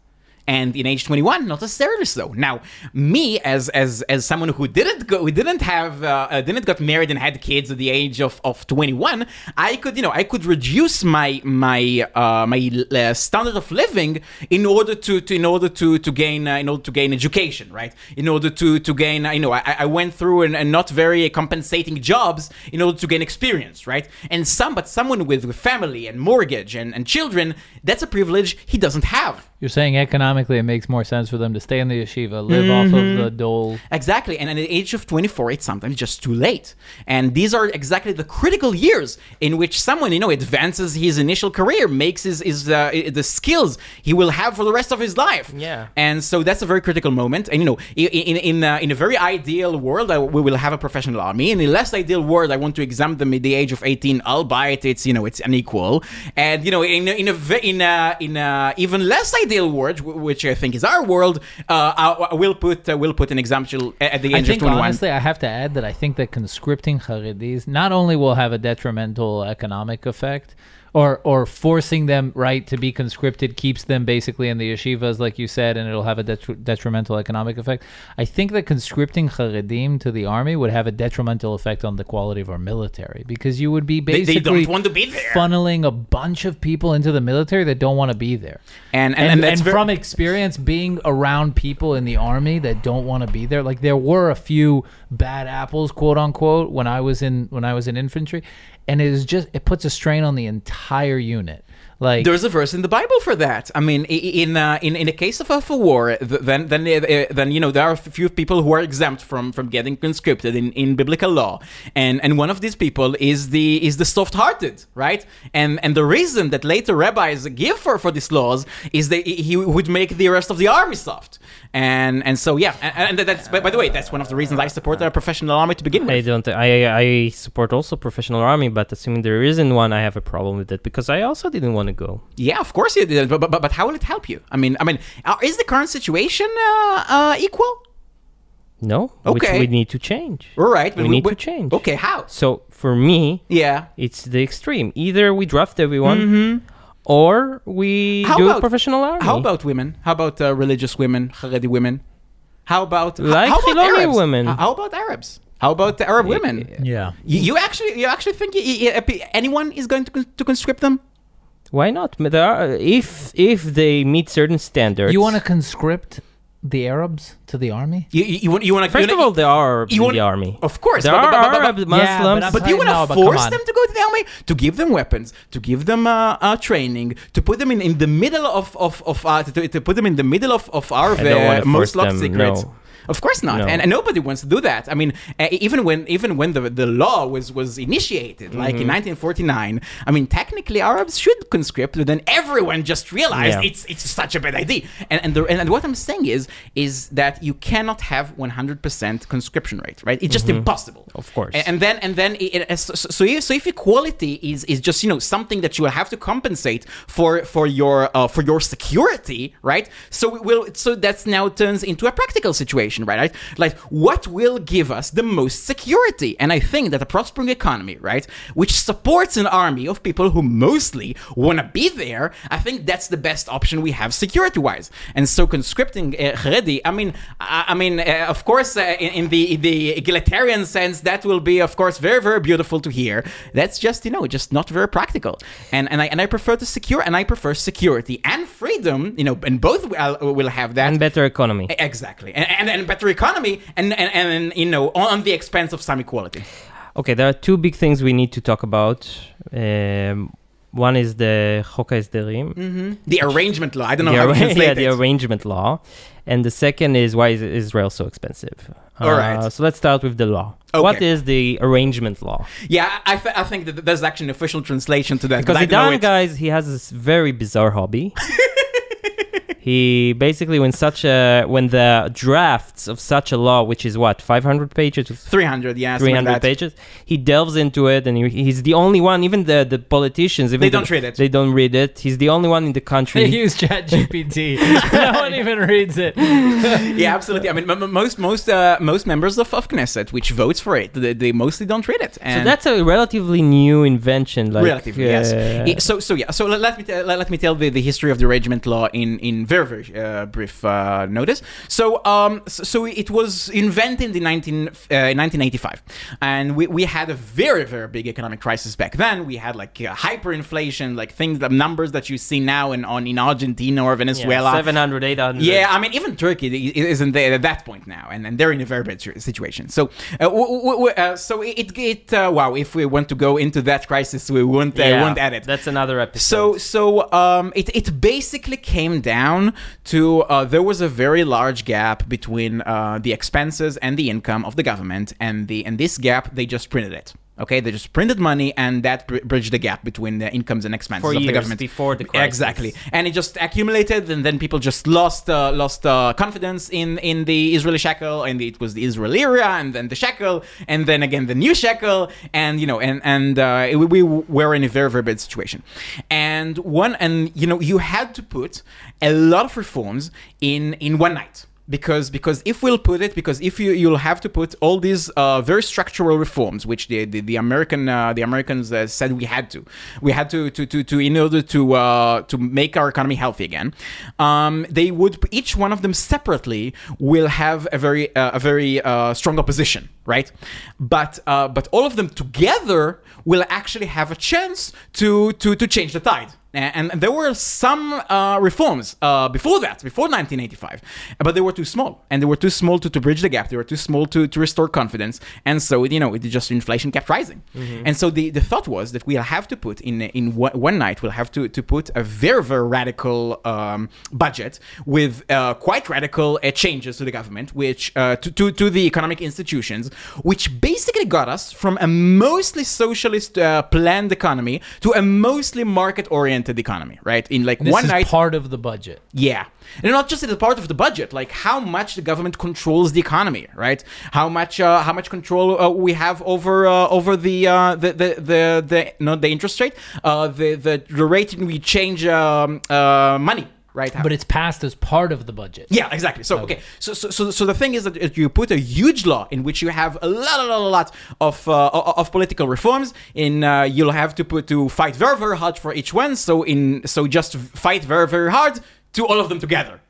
C: And in age 21, not a service though Now, me as as as someone who didn't go, who didn't have, uh, uh, didn't got married and had kids at the age of, of 21, I could, you know, I could reduce my my uh, my uh, standard of living in order to, to in order to to gain uh, in order to gain education, right? In order to to gain, uh, you know, I, I went through an, and not very compensating jobs in order to gain experience, right? And some, but someone with, with family and mortgage and, and children, that's a privilege he doesn't have.
A: You're saying economically it makes more sense for them to stay in the yeshiva, live off
C: Mm-hmm.
A: of the dole.
C: Exactly, and at the age of 24, it's sometimes just too late. And these are exactly the critical years in which someone, you know, advances his initial career, makes his, his uh, the skills he will have for the rest of his life.
B: Yeah.
C: And so that's a very critical moment. And you know, i- in in uh, in a very ideal world, uh, we will have a professional army. In a less ideal world, I want to exempt them at the age of 18, albeit it's you know it's unequal. And you know, in a, in a in a, in a even less ideal world, wh- which I think is our world, uh, will put uh, will put an exemption at the
A: I think
C: of 21.
A: honestly, I have to add that I think that conscripting Haredis not only will have a detrimental economic effect, or or forcing them right to be conscripted keeps them basically in the yeshivas, like you said, and it'll have a detri- detrimental economic effect. I think that conscripting Haredim to the army would have a detrimental effect on the quality of our military because you would be basically
C: they don't want to be there.
A: funneling a bunch of people into the military that don't want to be there.
C: And- and-
A: and,
C: and that's ver-
A: from experience being around people in the army that don't want to be there like there were a few bad apples quote unquote when i was in when i was in infantry and it is just it puts a strain on the entire unit like
C: There's a verse in the Bible for that. I mean, in uh, in in a case of a for war, then then uh, then you know there are a few people who are exempt from from getting conscripted in, in biblical law, and and one of these people is the is the soft-hearted, right? And and the reason that later rabbis give for for these laws is that he would make the rest of the army soft, and and so yeah, and, and that's by, by the way that's one of the reasons I support a professional army to begin with.
B: I don't. I I support also professional army, but assuming there isn't one, I have a problem with it because I also didn't want to go.
C: Yeah, of course you did, but, but but how will it help you? I mean, I mean, uh, is the current situation uh, uh, equal?
B: No, which
C: Okay.
B: we need to change.
C: All right,
B: We need to change.
C: Okay, how?
B: So for me,
C: Yeah.
B: it's the extreme. Either we draft everyone, or we
C: Mm-hmm. How
B: do
C: about-
B: a professional army.
C: How about women? How about uh, religious women, Haredi women? How about
B: Like
C: how about
B: Chiloni
C: Arabs?
B: women.
C: How about Arabs? How about the Arab women?
A: Yeah.
C: You, you actually, you actually think anyone is going to to conscript them?
B: Why not? There are, if if they meet certain standards.
A: You want to conscript the Arabs to the army?
C: You, you, you want, you want to
B: First of all, there are
C: you
B: in
C: want-
B: the army.
C: of course,
B: There
C: but,
B: are
C: but, but, but,
B: Arab Muslims.
A: I'm
C: but you want to
A: no,
C: force them to go to the army? To give them weapons, to give them uh, uh, training, to put them in, in the middle of of, of uh, to, to put them in the middle of, of our
B: I
C: uh, most
B: force
C: locked
B: them,
C: secrets.
B: no.
C: Of course not,
B: No.
C: and, and nobody wants to do that. I mean, uh, even when even when the the law was was initiated, like
B: Mm-hmm.
C: in 1949, I mean, technically Arabs should conscript, but then everyone just realized
B: Yeah.
C: it's it's such a bad idea. And and, the, and what I'm saying is is that you cannot have 100% conscription rate, right? It's just impossible.
B: Mm-hmm. Of course.
C: And, and then and then it, it, so, so if so if equality is is just you know something that you will have to compensate for for your uh, for your security, right? So it will so that's now turns into a practical situation, right? right? Like what will give us the most security? And I think that a prospering economy, right, which supports an army of people who mostly want to be there, I think that's the best option we have security wise. And so conscripting uh, Haredi, I mean, I, I mean, uh, of course, uh, in, in the the egalitarian sense, that will be, of course, very very beautiful to hear. That's just you know just not very practical. And and I and I prefer to secure and I prefer security and freedom. You know, and both will, will have that.
B: and better economy.
C: Exactly, and, and, and better economy, and, and, and you know, on, the expense of some equality.
B: Okay, there are two big things we need to talk about. Um, one is the Chok HaEsderim,
C: The arrangement law. I don't know
B: the,
C: how to translate
B: yeah, the arrangement law, and the second is why is Israel so expensive?
C: All right.
B: Uh, so let's start with the law. What
C: Okay.
B: is the arrangement law?
C: yeah, I, th- I think that there's actually an official translation to that.
B: Because
C: but I don't know
B: Idan, guys, he has this very bizarre hobby. he basically, when such a when the drafts of such a law, which is what 500 pages,
C: 300, yeah,
B: 300 pages, he delves into it, and he, he's the only one. Even the the politicians, even
C: They don't read it.
B: They don't read it. He's the only one in the country.
A: They
B: country.
A: use ChatGPT. no one even reads it.
C: yeah, absolutely. I mean, m- m- most most uh, most members of, of Knesset, which votes for it, they, they mostly don't read it.
B: so that's a relatively new invention. Like,
C: relatively, yes.
B: uh,
C: Yeah, so so yeah. So let, let me t- let, let me tell the, the history of the arrangement law in in very very uh, brief uh, notice. So um so, so it was invented in 19 uh, in 1985, and we, we had a very very big economic crisis back then. We had like uh, hyperinflation, like things the numbers that you see now in on in Argentina or
B: yeah,
C: Venezuela.
B: 700, 800.
C: Yeah, I mean, even Turkey isn't there at that point now, and, and they're in a very bad situation. So, uh, w- w- uh, so it it uh, wow, if we want to go into that crisis, we won't uh,
B: Yeah,
C: won't add it.
B: That's another episode.
C: So so um, it it basically came down to uh, there was a very large gap between uh, the expenses and the income of the government, and the and this gap they just printed it. Okay, they just printed money, and that br- bridged the gap between the incomes and expenses
B: For
C: of the
B: years
C: government.
B: before the crisis.
C: Exactly, and it just accumulated, and then people just lost uh, lost uh, confidence in in the Israeli shekel, and it was the Israeli lira, and then the shekel, and then again the new shekel, and you know, and and uh, it- we were in a very very bad situation, and one, and you know, you had to put a lot of reforms in in one night because because if we'll put it because if you you'll have to put all these uh, very structural reforms which the the, the American uh, the Americans uh, said we had to. We had to to to, to in order to uh, to make our economy healthy again. Um, they would each one of them separately will have a very uh, a very uh, strong opposition right but uh, but all of them together will actually have a chance to to to change the tide and, and there were some uh, reforms uh, before that, before 1985, but they were too small, and they were too small to, to bridge the gap. They were too small to, to restore confidence, and so you know, it just inflation kept rising. And so the, the thought was that we'll have to put in in one, one night, we'll have to, to put a very very radical um, budget with uh, quite radical uh, changes to the government, which uh, to, to to the economic institutions, which basically got us from a mostly socialist uh, planned economy to a mostly market oriented economy, right? In like
A: This
C: one
A: is
C: night.
A: part of the budget.
C: Yeah. And not just as a part of the budget, like how much the government controls the economy, right? How much uh, how much control uh, we have over uh, over the, uh, the the the the not the interest rate, uh, the the the rate in we change um, uh, money. Right?
A: But it's passed as part of the budget.
C: Yeah, exactly. So okay, so so so, so the thing is that you put a huge law in which you have a lot, a lot, a lot of uh, of political reforms, in uh, you'll have to put to fight very, very hard for each one. So in so just fight very, very hard to all of them together.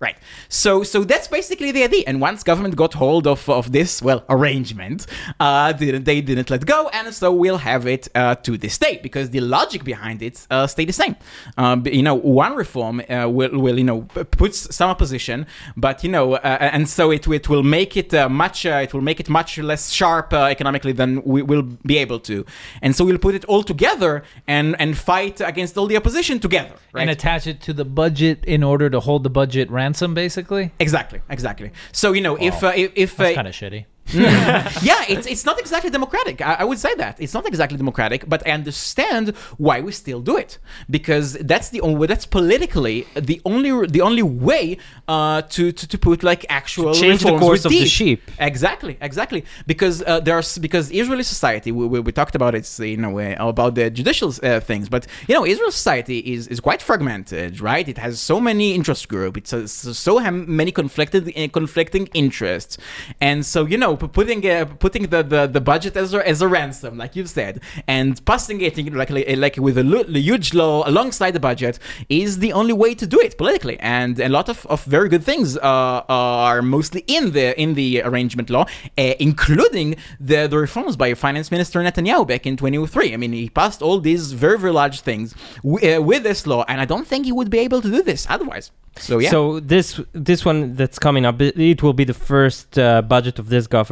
C: Right. So so that's basically the idea. And once government got hold of, of this well arrangement, uh, didn't they didn't let go, and so we'll have it uh, to this day because the logic behind it uh, stay the same. Um, you know, one reform uh, will will you know puts some opposition, but you know, uh, and so it it will make it uh, much uh, it will make it much less sharp uh, economically than we will be able to, and so we'll put it all together and and fight against all the opposition together. Right.
A: And attach it to the budget in order to hold the budget ransom, basically.
C: Exactly, exactly. So you know, if uh, if, if uh,
A: kind of shitty.
C: yeah, it's it's not exactly democratic. I, I would say that it's not exactly democratic, but I understand why we still do it because that's the only that's politically the only the only way uh, to, to to put like actual
B: change the
C: reforms
B: course of the sheep.
C: Exactly, exactly. Because uh, there's because Israeli society we, we, we talked about it in a way about the judicial uh, things, but you know Israel society is is quite fragmented, right? It has so many interest groups, it's uh, so so many conflicted uh, conflicting interests, and so you know putting uh, putting the, the, the budget as a, as a ransom, like you've said, and passing it like like with a huge law alongside the budget is the only way to do it politically, and a lot of, of very good things uh, are mostly in the in the arrangement law, uh, including the, the reforms by Finance Minister Netanyahu back in 2003. I mean, he passed all these very very large things w- uh, with this law, and I don't think he would be able to do this otherwise. So yeah.
B: So this this one that's coming up, it, it will be the first uh, budget of this government,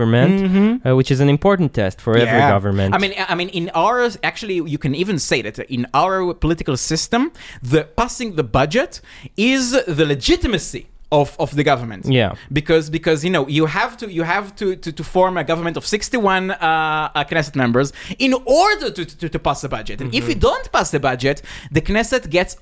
B: uh, which is an important test for every
C: Mm-hmm.
B: Government.
C: I mean, I mean, in ours, actually, you can even say that in our political system, the passing the budget is the legitimacy. Of, of the government,
B: Yeah.
C: because because you know you have to you have to to, to form a government of sixty one uh, uh, Knesset members in order to, to, to pass the budget, and if you don't pass the budget, the Knesset gets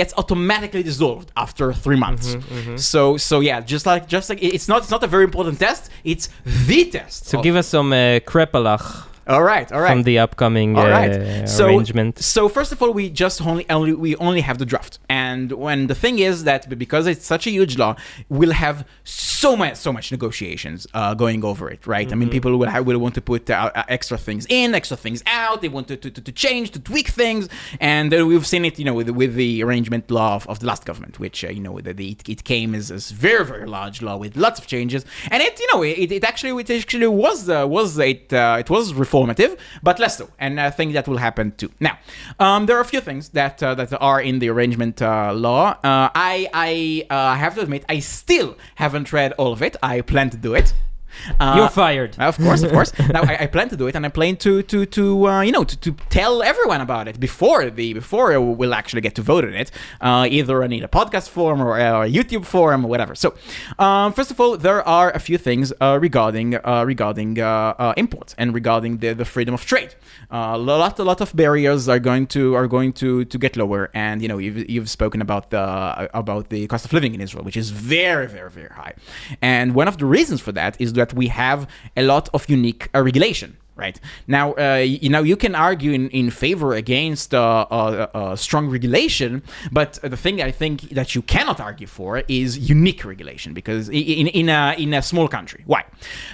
C: gets automatically dissolved after three months. So so yeah, just like just like it's not it's not a very important test, it's the test.
B: so
C: of-
B: give us some uh, krepelach
C: all right, all right.
B: from the upcoming
C: All
B: uh.
C: So,
B: arrangement.
C: so first of all, we just only, only we only have the draft, and when the thing is that because it's such a huge law, we'll have so much so much negotiations uh, going over it, right? I mean, people will have, will want to put uh, uh, extra things in, extra things out. They want to, to, to, change, to tweak things, and uh, we've seen it, you know, with with the arrangement law of, of the last government, which uh, you know the, the, it came as a very very large law with lots of changes, and it you know it, it actually it actually was uh, was it uh, it was reformative, but less so, and I think that will happen too. Now, um, there are a few things that uh, that are in the arrangement uh, law. Uh, I I uh, have to admit I still haven't read all of it. I plan to do it. Uh,
B: You're fired.
C: of course, of course. now I, I plan to do it, and I plan to to to uh, you know to, to tell everyone about it before the before we'll actually get to vote on it, uh, either in a podcast form or uh, a YouTube forum or whatever. So, um, first of all, there are a few things uh, regarding uh, regarding imports and regarding the, the freedom of trade. Uh, a lot a lot of barriers are going to are going to to get lower, and you know you've you've spoken about the about the cost of living in Israel, which is very very very high, and one of the reasons for that is that we have a lot of unique uh, regulation. Right now, uh, you know you can argue in, in favor against uh, uh, uh, strong regulation, but the thing I think that you cannot argue for is unique regulation because in in a in a small country. Why?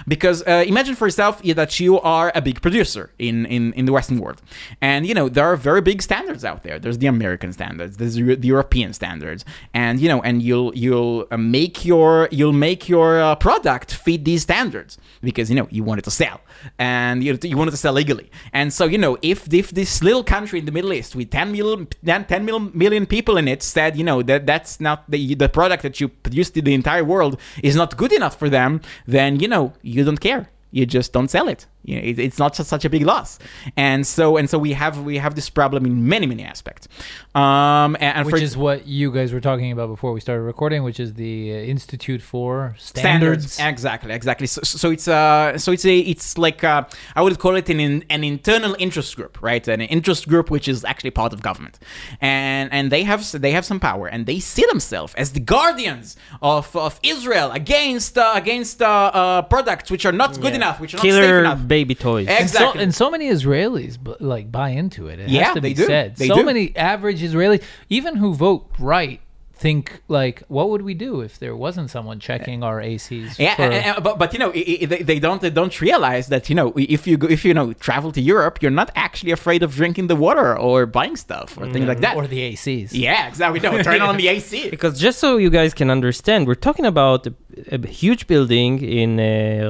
C: Because uh, imagine for yourself that you are a big producer in, in in the Western world, and you know there are very big standards out there. There's the American standards, there's the European standards, and you know and you'll you'll uh, make your you'll make your uh, product fit these standards because you know you want it to sell and you, you want it to sell legally. And so you know if if this little country in the Middle East with 10 million 10 mil- million people in it said you know that that's not the the product that you produced to the entire world is not good enough for them, then you know you don't care. You just don't sell it. You know, it's not just such a big loss, and so and so we have we have this problem in many many aspects. Um, and, and
A: Which
C: for,
A: is what you guys were talking about before we started recording, which is the uh, Institute for Standards.
C: Exactly, exactly. So, so it's uh, so it's a, it's like uh, I would call it an an internal interest group, right? An interest group which is actually part of government, and and they have they have some power, and they see themselves as the guardians of, of Israel against uh, against uh, uh, products which are not good
B: Yeah.
C: enough, which are not safe enough.
B: Baby toys.
C: Ex-
A: And so,
C: Exactly.
A: and so many Israelis like buy into it. It
C: Yeah,
A: has to
C: they
A: be
C: do.
A: said.
C: They
A: so
C: do.
A: many average Israelis, even who vote right, think like, what would we do if there wasn't someone checking our ACs?
C: Yeah,
A: for-
C: and- and- but, but you know i- i- they, they don't they don't realize that you know if you go, if you know travel to Europe, you're not actually afraid of drinking the water or buying stuff or things like that.
A: or the ACs.
C: yeah, exactly. No, turn on the AC.
B: Because just so you guys can understand, we're talking about a, a huge building in uh,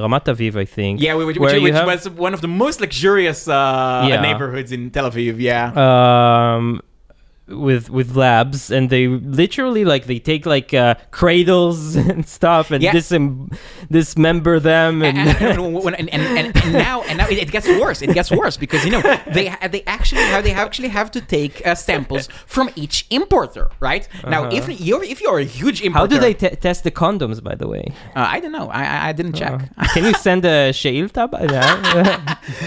B: Ramat Aviv, I think.
C: Yeah, which, which, which
B: have-
C: was one of the most luxurious uh,
B: Yeah.
C: neighborhoods in Tel Aviv. Yeah.
B: um with with labs and they literally like they take like uh, cradles and stuff and
C: Yeah.
B: disem- dismember them and,
C: and, and, and, and, now and now it, gets worse. It gets worse because you know they they actually have they actually have to take uh, samples from each importer, right? Now, if you're if you're a huge importer,
B: how do they te- test the condoms by the way
C: Uh, I don't know. I I, didn't check.
B: Uh, can you send a sheilta by that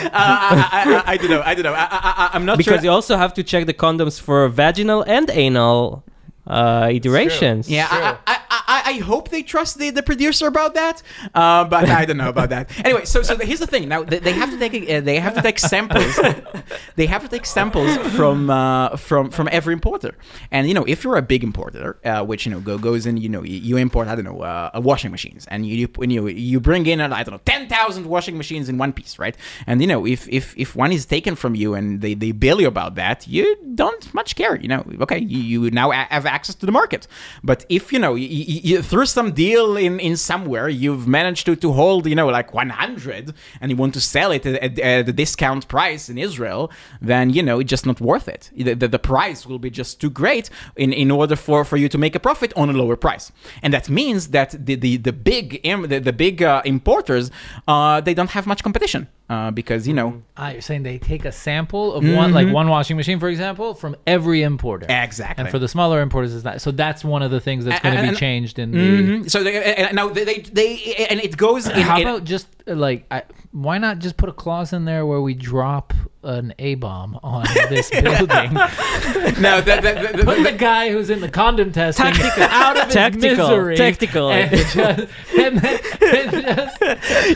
C: Uh, I, I, I, I don't know. I don't know. I, I'm not
B: because
C: sure.
B: you also have to check the condoms for vaginal and anal uh, iterations.
C: Yeah, I, I, I, I- hope they trust the, the producer about that, uh, but I don't know about that. Anyway, so so here's the thing. Now they, they have to take uh, they have to take samples. they have to take samples from uh, from from every importer. And you know, if you're a big importer, uh, which you know go, goes in, you know, you, you import I don't know uh, washing machines, and you you you you bring in uh, I don't know ten thousand washing machines in one piece, right? And you know, if if if one is taken from you and they they bill you about that, you don't much care. You know, okay, you, you now a- have access to the market. But if you know you, you, through some deal in in somewhere you've managed to to hold you know like 100 and you want to sell it at, at, discount price in Israel, then you know it's just not worth it. The, the, the price will be just too great in, in order for, for you to make a profit on a lower price, and that means that the the, the big the, the big uh, importers uh, they don't have much competition uh, because you know
A: Ah, you're saying they take a sample of one, like one washing machine, for example, from every importer.
C: Exactly.
A: And for the smaller importers, is that so? That's one of the things that's going to be changed in the.
C: Mhm. so they, and now they, they they and it goes in,
A: How about just uh, like, I, why not just put a clause in there where we drop an A bomb on this building?
C: no that, that, that,
A: Put the guy who's in the condom testing out of his
B: Tactical.
A: misery.
B: Tactical.
A: And just, and then, and just,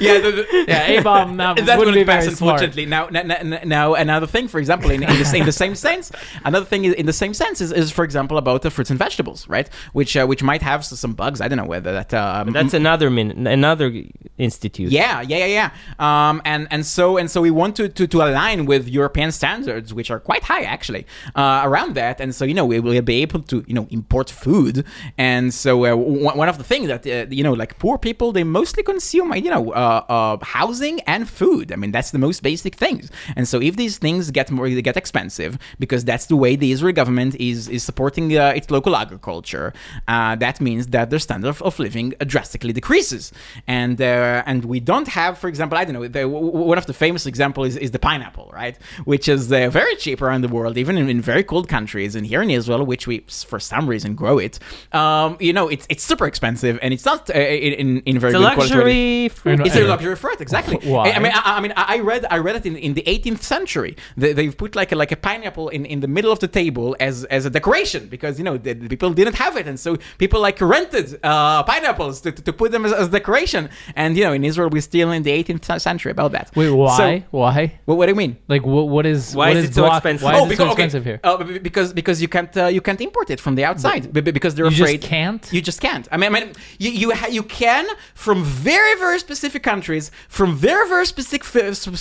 C: yeah the, the,
A: yeah, A bomb
C: that
A: wouldn't
C: wouldn't
A: be
C: pass,
A: very smart.
C: unfortunately. Now, now, now, now, another thing, for example, in, in, the, in the same sense, another thing in the same sense is, is for example, about the fruits and vegetables, right? Which uh, which might have some bugs. I don't know whether that. Um,
B: that's another min- another institute
C: yeah, yeah, yeah, yeah. Um, and and so and so we want to, to, to align with European standards, which are quite high actually, uh, around that. And so you know we will be able to you know import food. And so uh, one of the things that uh, you know like poor people they mostly consume you know uh, uh, housing and food. I mean that's the most basic things. And so if these things get more they get expensive because that's the way the Israeli government is is supporting uh, its local agriculture, that means that their standard of, living drastically decreases. And and we don't have, for example, I don't know, the, one of the famous examples is, is the pineapple, right? Which is uh, very cheap around the world, even in, in very cold countries. And here in Israel, which we for some reason grow it, um, you know, it's it's super expensive and it's not uh, in in very
B: it's
C: good quality.
B: luxury fruit
A: know-
C: It's a luxury fruit, exactly.
A: Why?
C: I, mean, I, I mean, I read, I read it in, in the 18th century. They, they've put like a, like a pineapple in, in the middle of the table as as a decoration because you know the, the people didn't have it, and so people like rented uh, pineapples to, to, to put them as, as decoration. And you know, in Israel, we're still in the 18th century about that.
A: Wait, why?
C: So,
A: why?
C: what, what do you mean?
A: Like, what? What is?
B: Why
A: what
B: is it so
A: block-
B: expensive?
A: Why
B: Oh,
A: is it so expensive here?
C: Uh, because because you can't uh, you can't import it from the outside b- b- because they're
A: You just
C: afraid
A: can't?
C: You just can't. I mean, I mean you you, ha- you can from very very specific countries from very very specific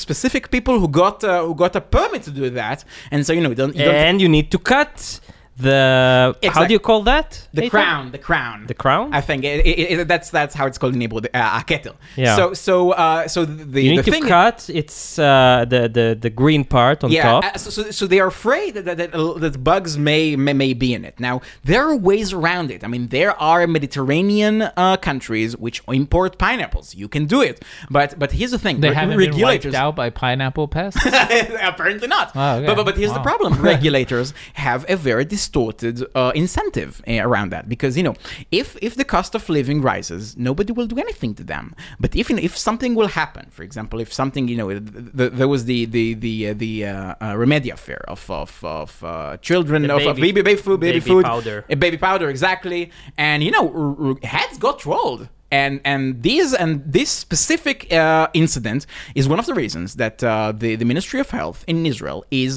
C: specific people who got uh, who got a permit to do that, and so you know you don't, you don't
B: and you need to cut the how
C: Exact-
B: do you call that
C: the
B: Eitan?
C: crown the crown
B: the crown
C: I think it, it, it, that's that's how it's called in Hebrew, the, uh, a kettle.
B: Yeah.
C: So so uh, so the
B: you
C: the
B: need to
C: thing
B: cut it's uh, the, the the green part on
C: yeah,
B: top
C: uh, so, so, so they are afraid that, that, that, that bugs may, may may be in it. Now there are ways around it. I mean, there are Mediterranean uh, countries which import pineapples. You can do it, but but here's the thing:
A: They
C: Re-
A: haven't been wiped out by pineapple pests.
C: Apparently not.
A: Oh, okay.
C: but, but but here's the problem: regulators have a very distorted uh, incentive uh, around that because you know if if the cost of living rises, nobody will do anything to them. But if if something will happen, for example, if something you know, th- th- there was the the the uh, the uh, uh, Remedia affair of of of uh, children
B: The
C: of, of
B: baby-
C: baby baby food, baby,
B: baby
C: food,
B: powder.
C: uh, baby powder, exactly. And you know, r- r- heads got rolled. And and these and this specific uh, incident is one of the reasons that uh, the the Ministry of Health in Israel is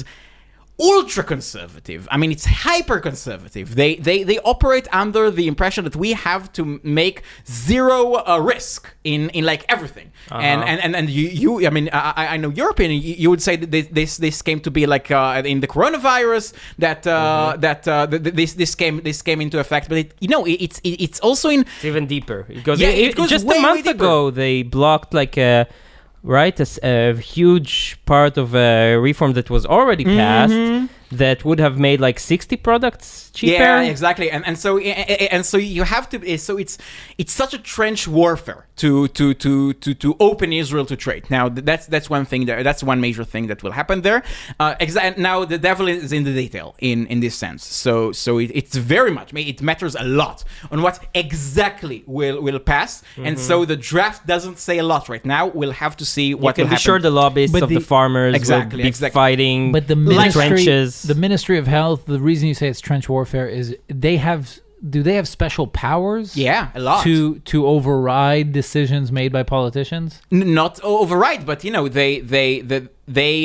C: ultra conservative. I mean, it's hyper conservative. They they they operate under the impression that we have to make zero uh, risk in in like everything. And, and and and you you I mean I, I know your opinion. You, you would say that this this, this came to be like uh, in the coronavirus that uh, that uh, th- th- this this came this came into effect. But it, you know it, it's it, it's also in
B: It's even deeper. It goes,
C: Yeah,
B: it-
C: goes
B: just
C: way,
B: a month ago, they blocked like a right a, a huge part of a reform that was already mm-hmm. passed that would have made like 60 products cheaper.
C: Yeah, exactly. And and so eh, eh, eh, and so you have to. So it's it's such a trench warfare to to to to to open Israel to trade. Now that's that's one thing. There, that's one major thing that will happen there. Uh, exa- now the devil is in the detail in in this sense. So so it, it's very much. It matters a lot on what exactly will will pass. And mm-hmm. so the draft doesn't say a lot right now. We'll have to see
B: You
C: what
B: can
C: will
B: be
C: happen.
B: sure the lobbyists
A: But
B: of the,
A: the-
B: farmers
C: Exactly,
B: will be
C: exactly.
B: fighting
A: But the ministry,
B: trenches.
A: the Ministry of Health, the reason you say it's trench warfare is they have. Do they have special powers?
C: yeah, a lot.
A: To to override decisions made by politicians.
C: N- not override, but you know they they they, they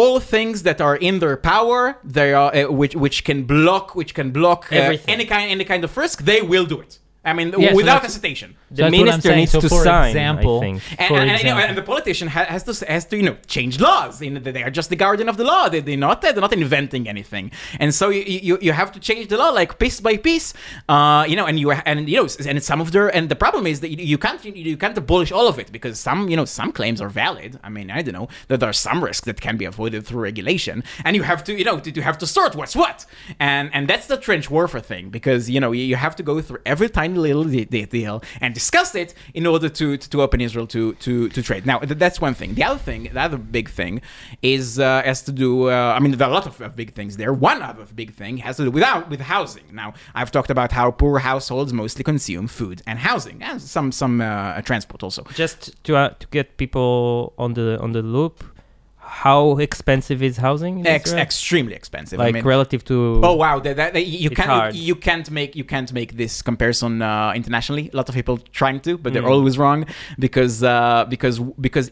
C: all things that are in their power, they are uh, which which can block which can block uh, any kind any kind of risk. They will do it. I mean,
A: Yeah,
C: without
A: that's-
C: hesitation.
B: the
A: that's
B: minister needs
A: So
B: to
A: for
B: sign,
A: example-
B: I think.
C: And,
A: For
C: and, and, you know,
A: example.
C: and the politician ha- has to has to you know change laws. You know, they are just the guardian of the law. They, they're not they're not inventing anything. And so you, you you have to change the law like piece by piece. Uh, you know, and you and you know and some of their and the problem is that you, you can't you can't abolish all of it because some you know some claims are valid. I mean, I don't know that there are some risks that can be avoided through regulation, and you have to you know to, to have to sort what's what. And and that's the trench warfare thing because you know you, you have to go through every tiny little de- de- deal and discuss it in order to, to, to open Israel to, to, to trade. Now, th- that's one thing. The other thing, the other big thing is uh, has to do, uh, I mean, there are a lot of big things there. One other big thing has to do with, with housing. Now, I've talked about how poor households mostly consume food and housing and some, some uh, transport also.
B: Just to uh, to get people on the on the loop, how expensive is housing? in
C: Ex- extremely expensive. I
B: like
C: mean-
B: relative to
C: Oh wow! That, that, that- you can't
B: hard.
C: you can't make you can't make this comparison uh, internationally. A lot of people trying to, but they're
B: Mm.
C: always wrong because uh, because because.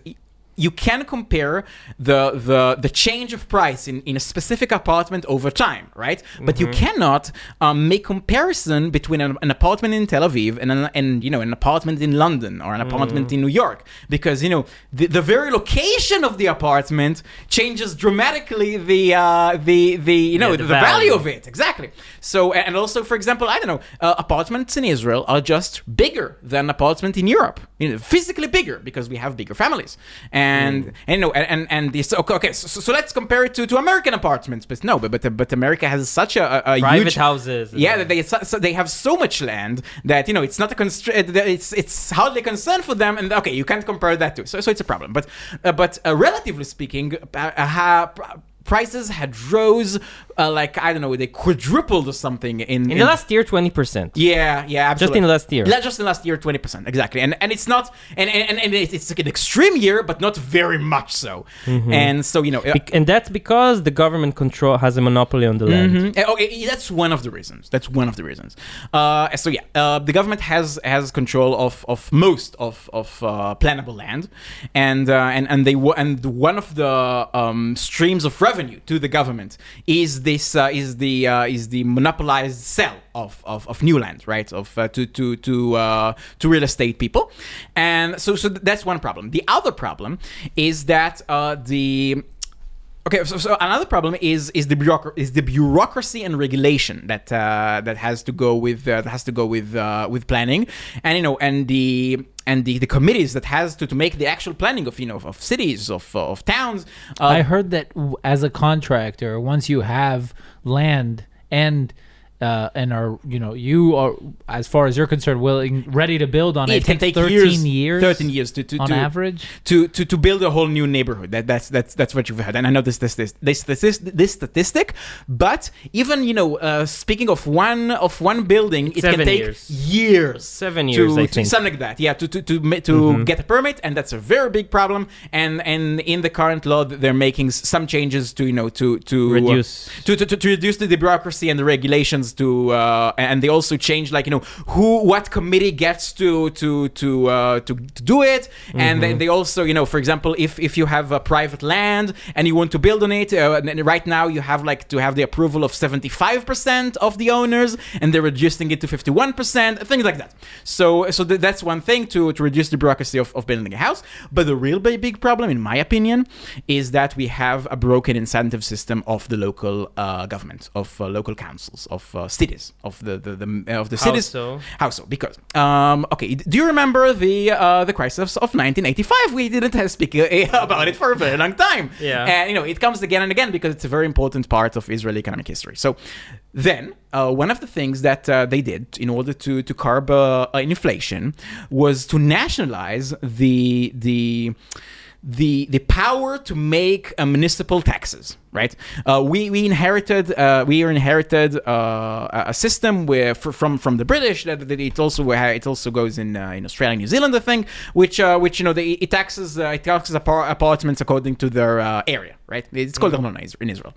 C: You can compare the the the change of price in, in a specific apartment over time, right? But you cannot um, make comparison between an, an apartment in Tel Aviv and an, and you know an apartment in London or an apartment in New York. Because you know the, the very location of the apartment changes dramatically the uh, the the you know
B: Yeah,
C: the,
B: the
C: value.
B: value.
C: of it. Exactly. So and also for example i don't know uh, apartments in israel are just bigger than apartments in europe. You know, physically bigger because we have bigger families. and and you know and and, and this okay, okay so, so let's compare it to, to american apartments but no but but, but america has such a, a,
B: private
C: huge
B: houses.
C: yeah, that they so, so they have so much land that you know it's not a constraint. It's it's hardly a concern for them, and okay, you can't compare that to. So so it's a problem. But uh, but uh, relatively speaking, uh, uh, prices had rose uh, like I don't know, they quadrupled or something in
B: in the last year, twenty percent.
C: Yeah, yeah, absolutely.
B: Just in the last year.
C: Just in the last year, twenty percent exactly, and and it's not, and and, and it's, it's like an extreme year, but not very much so.
B: Mm-hmm.
C: And so you know, uh,
B: Bec- and that's because the government control has a monopoly on the land.
C: Mhm. Uh, Okay, that's one of the reasons. That's one of the reasons. Uh, so yeah, uh, the government has has control of, of most of of uh, plannable land, and uh, and and they and one of the um, streams of revenue to the government is this uh, is the uh, is the monopolized sale of, of, of new land, right? Of uh, to to to uh, to real estate people, and so so that's one problem. The other problem is that uh, the Okay, so, so another problem is is the bureaucracy is the bureaucracy and regulation that uh, that has to go with uh, that has to go with uh, with planning, and you know, and the and the, the committees that has to, to make the actual planning of you know of cities of of towns. Uh,
A: I heard that as a contractor, once you have land and uh, and are you know you are as far as you're concerned willing ready to build on it,
C: it can
A: takes
C: take
A: 13
C: years,
A: years,
C: thirteen years to, to
A: on
C: to,
A: average.
C: to, to to build a whole new neighborhood. That that's that's that's what you've had. and I know this this this this this, this statistic. But even you know, uh, speaking of one of one building, it
B: Seven
C: can take
B: years.
C: years.
B: Seven
C: to,
B: years, I
C: to-
B: think.
C: something like that. Yeah, to to to, ma- to
B: Mhm.
C: get a permit, and that's a very big problem. And and in the current law, they're making some changes to you know to to
B: Reduce.
C: to, to, to, to reduce the bureaucracy and the regulations happens to, uh, and they also change like you know who what committee gets to to to uh, to, to do it, and then they also you know for example if if you have a private land and you want to build on it, uh, right now you have like to have the approval of seventy five percent of the owners, and they're reducing it to fifty one percent, things like that. So so th- that's one thing to to reduce the bureaucracy of, of building a house. But the real big, big problem, in my opinion, is that we have a broken incentive system of the local uh, government, of uh, local councils, of uh, cities, of the, the, the of the
B: How
C: cities.
B: so?
C: How so? Because um, okay, do you remember the uh, the crisis of 1985? We didn't speak uh, about it for a very long time.
B: Yeah.
C: and you know it comes again and again because it's a very important part of Israeli economic history. So then uh, one of the things that uh, they did in order to to curb uh, uh, inflation was to nationalize the the the the power to make uh, municipal taxes right? Uh, we we inherited uh, we inherited uh, a system where fr- from from the british that, that it also it also goes in uh, in australia and new zealand i think which uh, which you know they, it taxes uh, it taxes apar- apartments according to their uh, area right? It's called mm in israel.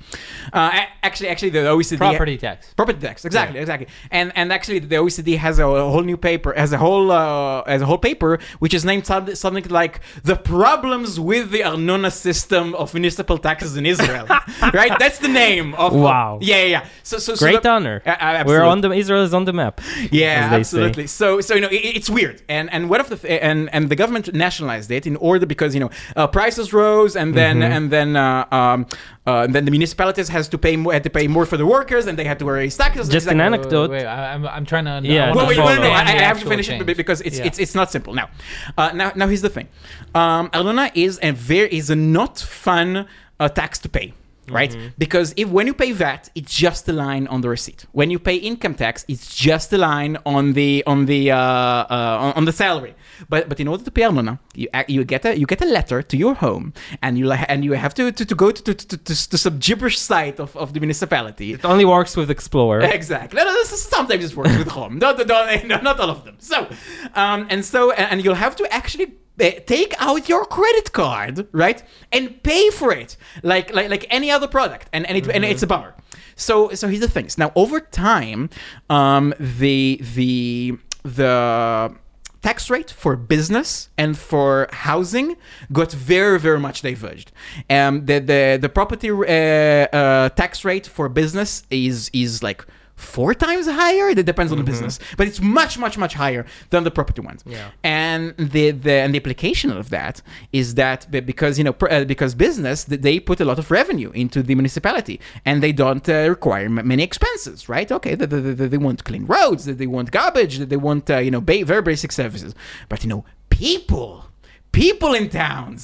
C: Uh, actually actually the oecd
A: Property tax.
C: Property tax, exactly, exactly, and and actually the OECD has a, whole new paper, has a whole uh, has a whole paper which is named something like the problems with the Arnona system of municipal taxes in Israel, right? That's the name of.
B: Wow.
C: yeah, yeah, yeah. So, so, so
B: Great
C: the-
B: honor.
C: Uh, uh,
B: We're on the Israel is on the map.
C: Yeah,
B: as they say.
C: absolutely. So, so you know, it, it's weird, and and what of the and and the government nationalized it in order because you know uh, prices rose, and then
B: Mm-hmm.
C: and then uh, um, uh, and then the municipalities has to pay more, had to pay more for the workers, and they had to raise taxes.
B: Just
C: Exactly.
B: an anecdote.
A: Wait, wait, I, I'm, I'm trying to.
B: Yeah,
C: Well,
A: wanna
C: wait, no, no, no, I, I have to
A: actual
C: finish it because it's
A: Yeah.
C: it's it's not simple. Now, uh, now now here's the thing. Um, Arnona is a very is a not fun uh, tax to pay. Right,
B: Mm-hmm.
C: because if when you pay VAT, it's just a line on the receipt. When you pay income tax, it's just a line on the on the uh, uh, on, on the salary. But but in order to pay Arnona, you you get a you get a letter to your home, and you and you have to to, to go to to, to, to, to some gibberish site of, of the municipality.
B: It only works with Explorer.
C: Exactly. No, no, sometimes it works with Chrome. No, no, no, no, not all of them. So, um, and so, and and you'll have to actually uh, take out your credit card, right, and pay for it, like like like any other product, and and, it, and it's a bummer. So so here's the things. Now over time, um, the the the tax rate for business and for housing got very very much diverged um the the, the property uh, uh, tax rate for business is is like four times higher? It depends on the business. But it's much much much higher than the property ones.
B: Yeah.
C: and the, the and the implication of that is that because you know pr- uh, because business they put a lot of revenue into the municipality and they don't uh, require many expenses right? Okay they, they, they, they want clean roads that they want garbage that they want uh, you know ba- very basic services. But you know people people in towns.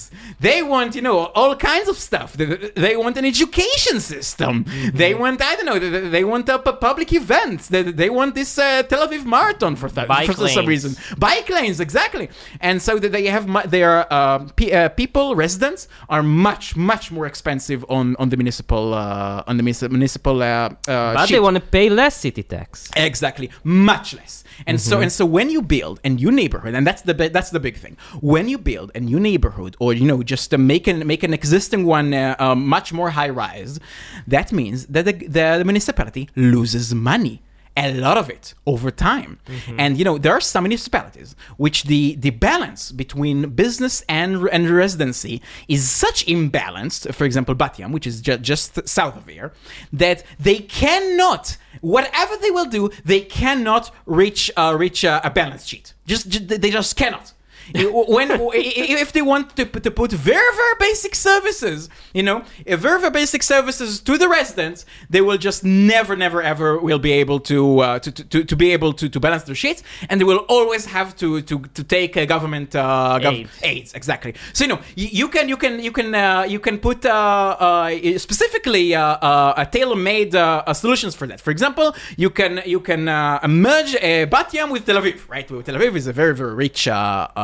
C: They want you know all kinds of stuff. They, they want an education system. They want i don't know they, they want a, pu- public events they, they want this uh, tel aviv marathon for, th- for some reason. Bike lanes exactly. And so that they have mu- their uh, pe- uh, people residents are much much more expensive on on the municipal uh, on the municipal uh, uh,
B: But
C: sheet.
B: they want to pay less city tax.
C: Exactly, much less. And so
B: Mm-hmm.
C: and so when you build a new neighborhood, and that's the that's the big thing. When you build a new neighborhood, or you know just uh, make an make an existing one uh, uh, much more high rise, that means that the, the municipality loses money. A lot of it over time,
B: Mm-hmm.
C: and you know there are some municipalities which the the balance between business and and residency is such imbalanced. For example, Bat Yam, which is ju- just south of here, that they cannot whatever they will do, they cannot reach uh, reach uh, a balance sheet. Just, ju- they just cannot. When if they want to, to put very very basic services, you know, very very basic services to the residents, they will just never never ever will be able to uh, to, to, to be able to, to balance their sheets, and they will always have to to, to take uh, government uh, gov-
B: Aids.
C: aids exactly. So you know you, you can you can you can uh, you can put uh, uh, specifically uh, uh, a tailor-made solutions for that. For example, you can you can uh, merge uh, Bat Yam with Tel Aviv, right? Well, Tel Aviv is a very very rich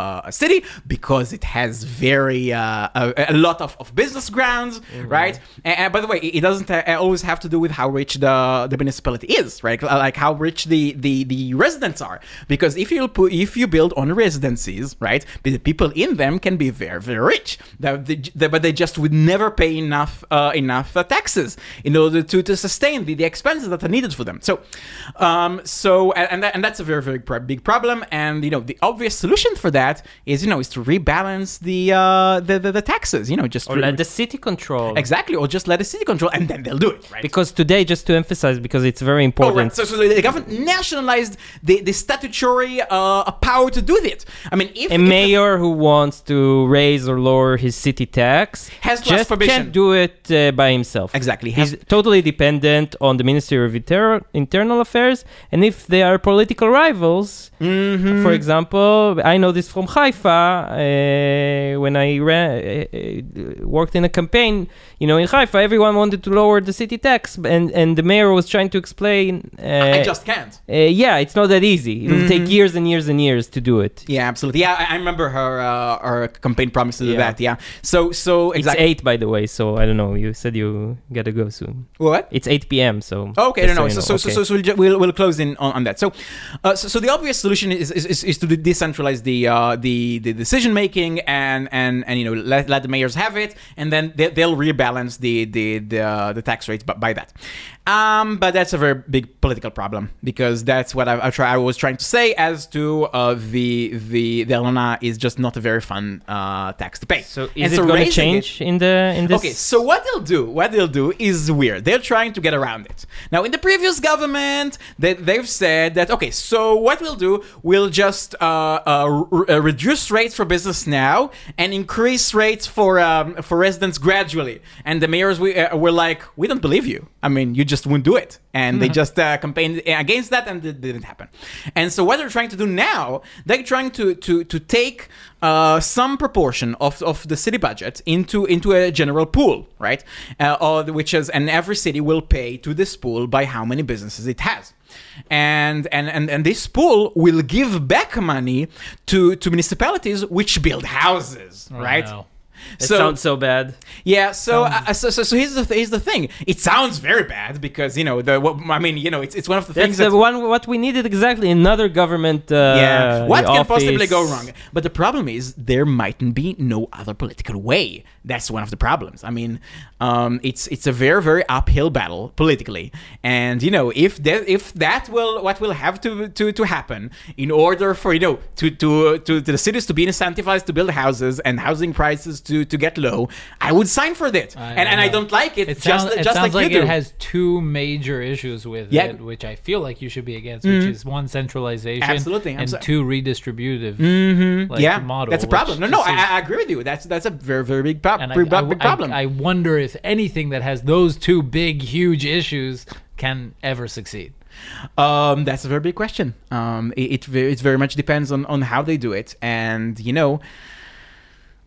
C: uh, uh, city because it has very uh, a, a lot of, of business grounds, right? And, and by the way, it doesn't uh, always have to do with how rich the the municipality is, right? Like how rich the the, the residents are, because if you put if you build on residencies, right, the people in them can be very very rich, That they- they- but they just would never pay enough uh, enough uh, taxes in order to, to sustain the, the expenses that are needed for them. So, um, so and and, that, and that's a very very big problem. And you know the obvious solution for that is you know is to rebalance the uh, the, the the taxes. You know just
B: Or
C: re-
B: let the city control.
C: exactly, or just let the city control, and then they'll do it. Right.
B: Because today, just to emphasize, because it's very
C: Oh,
B: important.
C: right. So, so the government nationalized the, the statutory uh, power to do it. I mean, if
B: a
C: if-
B: mayor who wants to raise or lower his city tax
C: Has
B: just can't do it uh, by himself.
C: Exactly.
B: He's
C: Has-
B: totally dependent on the Ministry of Inter- Internal Affairs, and if they are political rivals,
C: Mhm.
B: for example, I know this from Haifa uh, when I ran, uh, uh, worked in a campaign. You know, in Haifa, everyone wanted to lower the city tax, and and the mayor was trying to explain. Uh,
C: I just can't.
B: uh, yeah, it's not that easy. It will take years and years and years to do it.
C: Yeah, absolutely. Yeah, I, I remember her uh, her campaign promise to do
B: Yeah.
C: that. Yeah. So so exactly.
B: It's eight, by the way. So I don't know. You said you gotta go soon.
C: What?
B: It's eight p.m. So
C: Oh, okay, no, no.
B: you
C: So, so,
B: okay.
C: so, so we'll, ju- we'll, we'll close in on, on that. So, uh, so, so the obvious solution is, is, is, is to decentralize the, uh, the, the decision making and, and, and, you know, let, let the mayors have it, and then they, they'll rebalance the, the, the, uh, the tax rates by, by that. Um, but that's a very big political problem because that's what I, I, try, I was trying to say as to uh, the the the Arnona is just not a very fun uh, tax to pay.
B: So is
C: And
B: it going to
C: raising it-
B: change in the in this?
C: Okay, so what they'll do, what they'll do is weird. They're trying to get around it. Now, in the previous government, they, they've said that okay, so what we'll do, we'll just uh, uh, r- uh, reduce rates for business now and increase rates for um, for residents gradually. And the mayors we, uh, were like, we don't believe you. I mean, you just won't do it, and they just uh, campaigned against that, and it didn't happen. And so, what they're trying to do now, they're trying to to to take uh, some proportion of, of the city budget into into a general pool, right? Uh, or which is, and every city will pay to this pool by how many businesses it has. And, and and and this pool will give back money to to municipalities which build houses,
A: Oh,
C: right?
A: no.
B: It sounds so bad.
C: Yeah, so, uh, so so so here's the here's the thing. It sounds very bad because you know the what, I mean you know it's it's one of the
B: That's
C: things
B: the
C: that
B: one what we needed exactly. Another government. Uh,
C: yeah, what can possibly go wrong? But the problem is there mightn't be no other political way. That's one of the problems. I mean, um, it's it's a very very uphill battle politically, and you know if that if that will what will have to to, to happen in order for you know to, to to to the cities to be incentivized to build houses and housing prices to to get low, I would sign for that.
A: I
C: and and I don't like it.
A: It
C: just
A: sounds, it sounds
C: like,
A: like, it has two major issues with
C: Yeah. Mm-hmm.
A: it, which I feel like you should be against, which is one centralization
C: Absolutely,
A: and two redistributive.
C: Mhm.
A: like,
C: yeah,
A: model,
C: that's a problem. No, no, I, I agree with you. That's that's a very very big, prob-
A: and I,
C: big,
A: I-
C: big
A: I-
C: problem.
A: I wonder if anything that has those two big, huge issues can ever succeed.
C: Um, that's a very big question. Um, it, it, it very much depends on, on how they do it, and you know,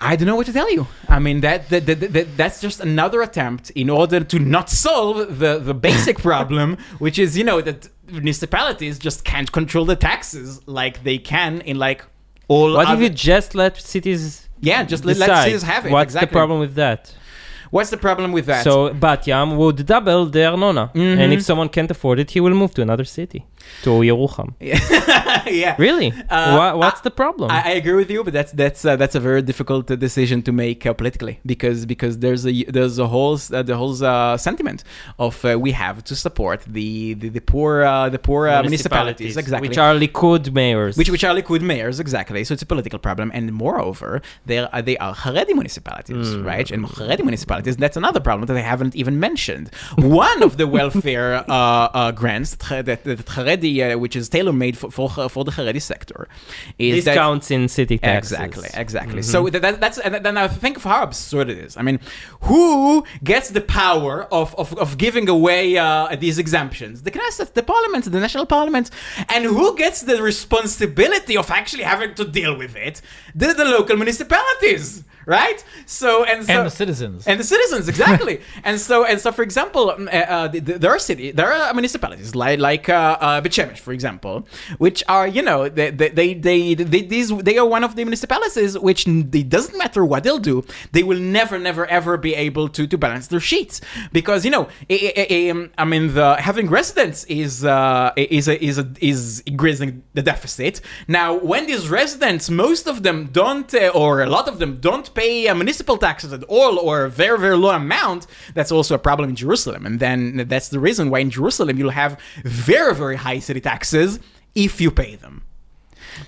C: I don't know what to tell you. I mean, that, that, that, that that's just another attempt in order to not solve the the basic problem, which is you know that municipalities just can't control the taxes like they can in like all.
B: What if
C: other-
B: you just let cities?
C: Yeah, just let- let cities have it,
B: What's
C: exactly.
B: the problem with that?
C: What's the problem with that?
B: So Bat Yam would double their Arnona, and
C: Mhm.
B: if someone can't afford it, he will move to another city, to Yerucham.
C: yeah,
B: Really?
C: Uh,
B: Wha- what's the problem?
C: I, I agree with you, but that's that's uh, that's a very difficult uh, decision to make uh, politically because because there's a there's a whole uh, the whole uh, sentiment of uh, we have to support the the, the poor uh, the poor uh, municipalities, exactly
B: which are Likud mayors.
C: which which are Likud mayors exactly. So it's a political problem, and moreover, they are they are Haredi municipalities,
B: Mm.
C: right? And Haredi municipalities that's another problem that I haven't even mentioned. One of the welfare grants that that, that Uh, which is tailor made for, for for the Haredi sector, is that
B: discounts in city taxes.
C: Exactly, exactly.
B: Mhm.
C: So that, that, that's and then I think of how absurd it is. I mean, who gets the power of of, of giving away uh, these exemptions? The Knesset, the Parliament, the national Parliament, and who gets the responsibility of actually having to deal with it? The, the local municipalities. Right? So and so
A: and the citizens.
C: and the citizens exactly and so and so for example um, uh, uh, th- th- there are city there are municipalities like like uh, uh, Bet for example which are you know they they, they they they these they are one of the municipalities which it doesn't matter what they'll do they will never never ever be able to to balance their sheets because you know I, I, I- I mean the having residents is uh, is a, is a, is increasing the deficit now when these residents most of them don't uh, or a lot of them don't pay uh, municipal taxes at all or a very very low amount that's also a problem in jerusalem and then that's the reason why in jerusalem you'll have very very high city taxes if you pay them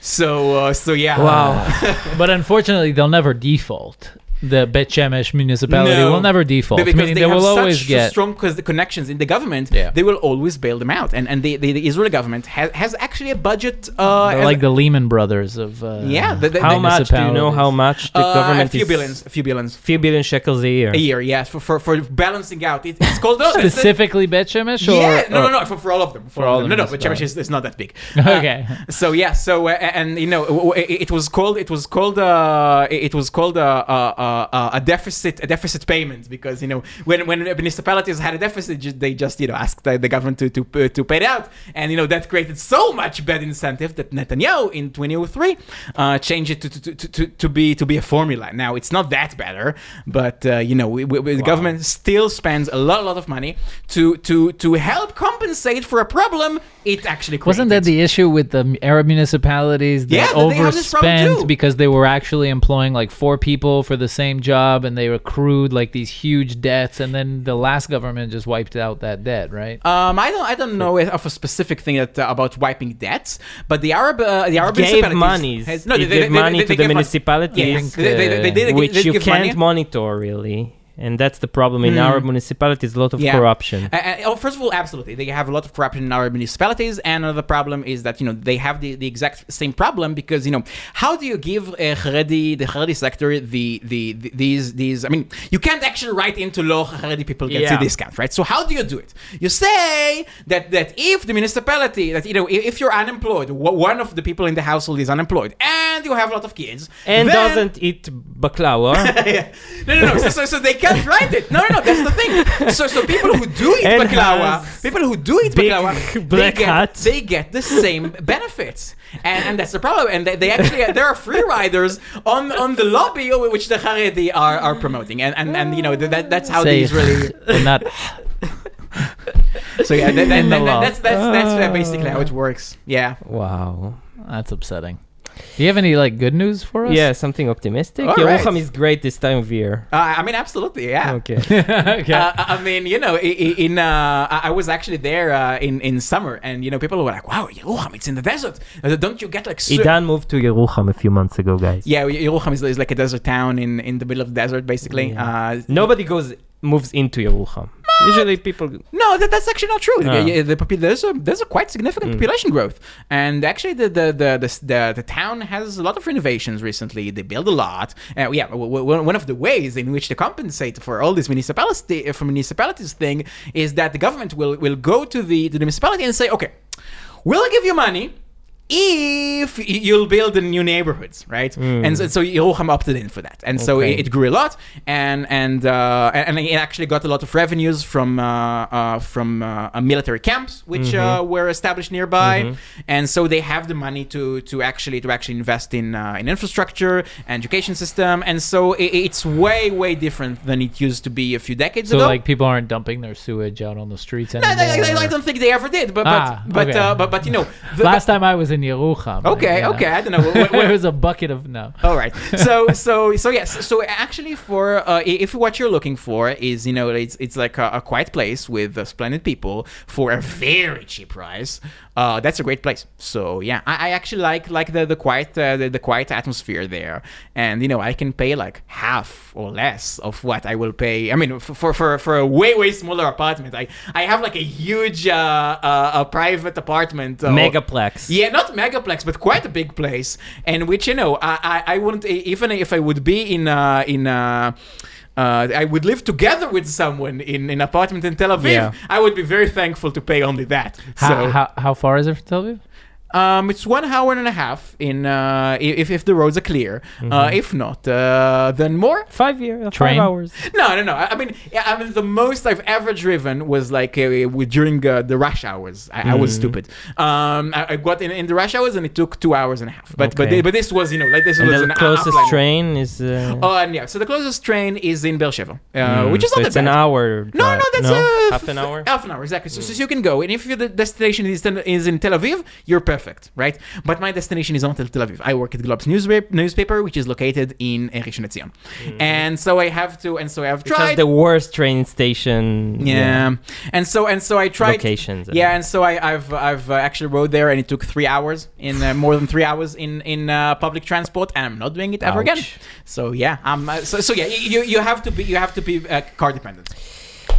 C: so uh, so yeah
A: Wow. but unfortunately, they'll never default. The Bet Shemesh municipality
C: No.
A: will never default.
C: Because they,
A: they,
C: have
A: will
C: such
A: always get.
C: strong connections in the government,
A: Yeah.
C: they will always bail them out. And and the, the, the Israeli government has, has actually a budget. Uh,
A: like the Lehman Brothers of. Uh,
C: yeah, the, the,
B: How much? Do you know how much the
C: uh,
B: government
C: a few
B: is?
C: billions, a few billions
B: Few billion shekels a year.
C: a year. Yes, for for, for balancing out. It, it's called
A: Specifically Bet Shemesh? Or,
C: yeah, no, no, no, for, for all of them. For,
A: For
C: all of them.
A: the
C: No, no, but
A: Shemesh
C: is, is not that big.
A: Okay.
C: Uh, so yeah, so uh, and you know, w- w- it, it was called, it was called, uh, it was called a, a, a, deficit, a deficit payment because you know when when municipalities had a deficit, they just you know asked the, the government to to uh, to pay it out, and you know that created so much bad incentive that Netanyahu in 2003 uh, changed it to, to, to, to, to be to be a formula. Now it's not that better, but uh, you know we, we, the government still spends a lot, a lot of money to to to help compensate for a problem it actually created.
A: Wasn't that the issue with the Arab municipalities that
C: Yeah, they have this problem
A: overspent because they were actually employing like four people for the same job and they accrued like these huge debts and then the last government just wiped out that debt, right?
C: Um, I don't, I don't know of a specific thing that uh, about wiping debts, but the Arab, uh, the Arab
B: gave
C: municipalities
B: monies.
C: has-
B: no,
C: they-
B: it
C: they-
B: gave
C: they-
B: money to the municipalities,
C: Yes, they- they- they did-
B: which you can't
C: money.
B: monitor really, and that's the problem in
C: Hmm.
B: Arab municipalities. A lot of
C: Yeah.
B: corruption.
C: Uh, uh, oh, first of all, absolutely, they have a lot of corruption in our municipalities, and another problem is that you know they have the, the exact same problem because you know how do you give a Haredi the Haredi sector the, the the these these I mean you can't actually write into law Haredi people get
B: Yeah.
C: a discount, right? So how do you do it? You say that that if the municipality that you know if, you're unemployed, w- one of the people in the household is unemployed, and you have a lot of kids,
B: and
C: then-
B: doesn't eat baklawa.
C: yeah. No, no, no. So, so, so they can't write it. No, no, no. That's the thing. So, so people who do eat
B: And
C: baklawa, people who do eat
B: black
C: they get,
B: hat.
C: they get the same benefits, and, and that's the problem. And they, they actually there are free riders on on the lobby which the Haredi are, are promoting, and, and and you know that that's how
A: Say
C: the Israeli.
A: not
C: So yeah, that, that,
A: In the
C: that- that's that's that's uh, basically how it works. Yeah.
B: wow.
A: that's upsetting. Do you have any like good news for us?
B: Yeah, something optimistic.
C: All
B: Yerucham
C: right.
B: is great this time of year.
C: Uh, I mean, absolutely. Yeah.
B: Okay.
A: okay.
C: Uh, I I mean, you know, i- i- in uh, I I was actually there uh, in in summer, and you know, people were like, "Wow, Yerucham, it's in the desert. Uh, Don't you get like?" So-
B: Idan moved to Yerucham a few months ago, guys.
C: yeah, Yerucham is, is like a desert town in in the middle of the desert, basically.
B: Yeah.
C: Uh,
B: Nobody goes moves into Yerucham. Usually people.
C: No, that, that's actually not true.
B: Ah.
C: Yeah, the, popu- there's a there's a quite significant
B: Mm.
C: population growth, and actually the the, the the the the town has a lot of renovations recently. They build a lot. Uh, yeah, w- w- one of the ways in which to compensate for all this municipality for municipalities thing is that the government will will go to the to the municipality and say, okay, we'll give you money. If you'll build in new neighborhoods, right?
B: Mm.
C: And so, so Yerucham opted in for that, and so it, it grew a lot, and and uh, and it actually got a lot of revenues from uh, uh, from uh, uh, military camps which uh, were established nearby, and so they have the money to to actually to actually invest in uh, in infrastructure, education system, and so i it's way way different than it used to be a few decades
A: so
C: ago.
A: So like people aren't dumping their sewage out on the streets anymore.
C: no, I, I don't think they ever did, but but
A: Ah,
C: but,
A: okay.
C: uh, but but you know, the-
A: Last time I was in Yerucham.
C: okay, okay, I don't know. What- what-
A: it was a bucket of no.
C: All right. So so so yes. So actually, for uh, if what you're looking for is you know it's it's like a, a quiet place with uh, splendid people for a very cheap price. Uh, that's a great place. So yeah, I, I actually like like the the quiet uh, the, the quiet atmosphere there, and you know I can pay like half or less of what I will pay. I mean, for for for a way way smaller apartment, I I have like a huge uh, uh, a private apartment. Uh,
B: Megaplex.
C: yeah, not megaplex, but quite a big place, and which you know, I I, I wouldn't even if I would be in uh, in. Uh, uh, I would live together with someone in an apartment in Tel Aviv.
B: Yeah.
C: I would be very thankful to pay only that.
A: How,
C: so
A: how, how far is it from Tel Aviv?
C: Um, it's one hour and a half in uh, if if the roads are clear. Uh, if not, uh, then more.
B: Five years,
A: Train?
B: five hours.
C: No, no, no. I I mean, yeah, I mean, the most I've ever driven was like uh, during uh, the rush hours. I, I was
B: Mm.
C: stupid. Um, I, I got in, in the rush hours and it took two hours and a half. But but
B: Okay.
C: but this was you know like this
B: And
C: was
B: the
C: an
B: closest
C: outline.
B: train is. Uh,
C: Oh, and yeah. So the closest train is in Beersheba, uh,
B: mm,
C: which is
B: so
C: not
B: it's
C: that
B: an hour.
C: No,
B: drive.
C: no, that's uh,
B: half an hour.
C: Half an hour, exactly. So, so you can go, and if your the destination is, is in Tel Aviv, you're perfect, right? But my destination is not Tel Aviv. I work at Globes newspaper, newspaper which is located in Rishon LeZion, and so I have to, and so I have
B: Which
C: tried.
B: the worst train station.
C: yeah. and so and so I tried.
B: Locations.
C: Yeah, and so I, I've I've uh, actually rode there, and it took three hours in uh, more than three hours in in uh, public transport, and I'm not doing it ever again. So yeah, um, uh, so so yeah, you you have to be you have to be uh, car dependent.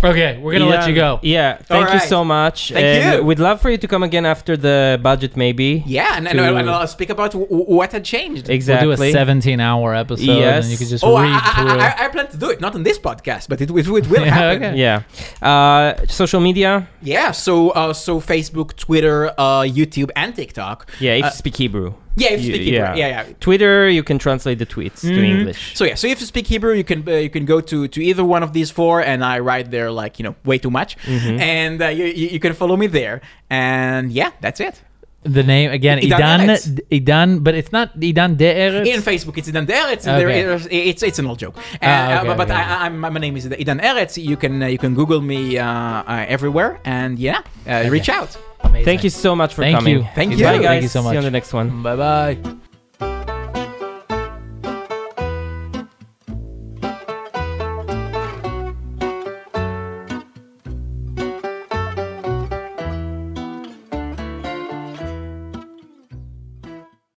A: Okay, we're gonna let you go.
B: Yeah, thank you so much.
C: Thank
B: and
C: you.
B: We'd love for you to come again after the budget, maybe.
C: Yeah, and, and,
B: To-
C: and I'll speak about w- w- what had changed.
B: Exactly.
A: We'll do a 17 hour episode
B: Yes.
A: and you can just
C: Oh, I,
A: read through
C: I. I, I plan to do it, not on this podcast, but it, it, it will
A: Yeah,
C: happen.
A: okay.
B: Yeah. Uh, social media.
C: Yeah, so uh, so Facebook, Twitter, uh, YouTube, and TikTok.
B: Yeah, if
C: Uh,
B: you speak Hebrew.
C: Yeah, if you speak Hebrew.
B: yeah.
C: Yeah, yeah.
B: Twitter, you can translate the tweets to
C: Mhm.
B: English.
C: So yeah, so if you speak Hebrew, you can uh, you can go to to either one of these four, and I write there like you know way too much,
B: Mhm.
C: and uh, you you can follow me there, and yeah, that's it.
A: The name again,
C: Idan
A: Idan, Idan, but it's not Idan De Eretz.
C: In Facebook, it's Idan Eretz.
A: Okay.
C: is- it's it's an old joke.
A: Ah,
C: Uh,
A: okay,
C: but but
A: okay.
C: I, I'm, my name is Idan Eretz. You can uh, you can Google me uh, uh, everywhere, and yeah, uh, reach out.
A: Amazing.
B: Thank you so much for
A: Thank
B: coming.
A: you.
C: Thank
B: Bye,
C: you.
B: guys.
A: Thank you so much.
B: See you on the next one.
A: Bye bye.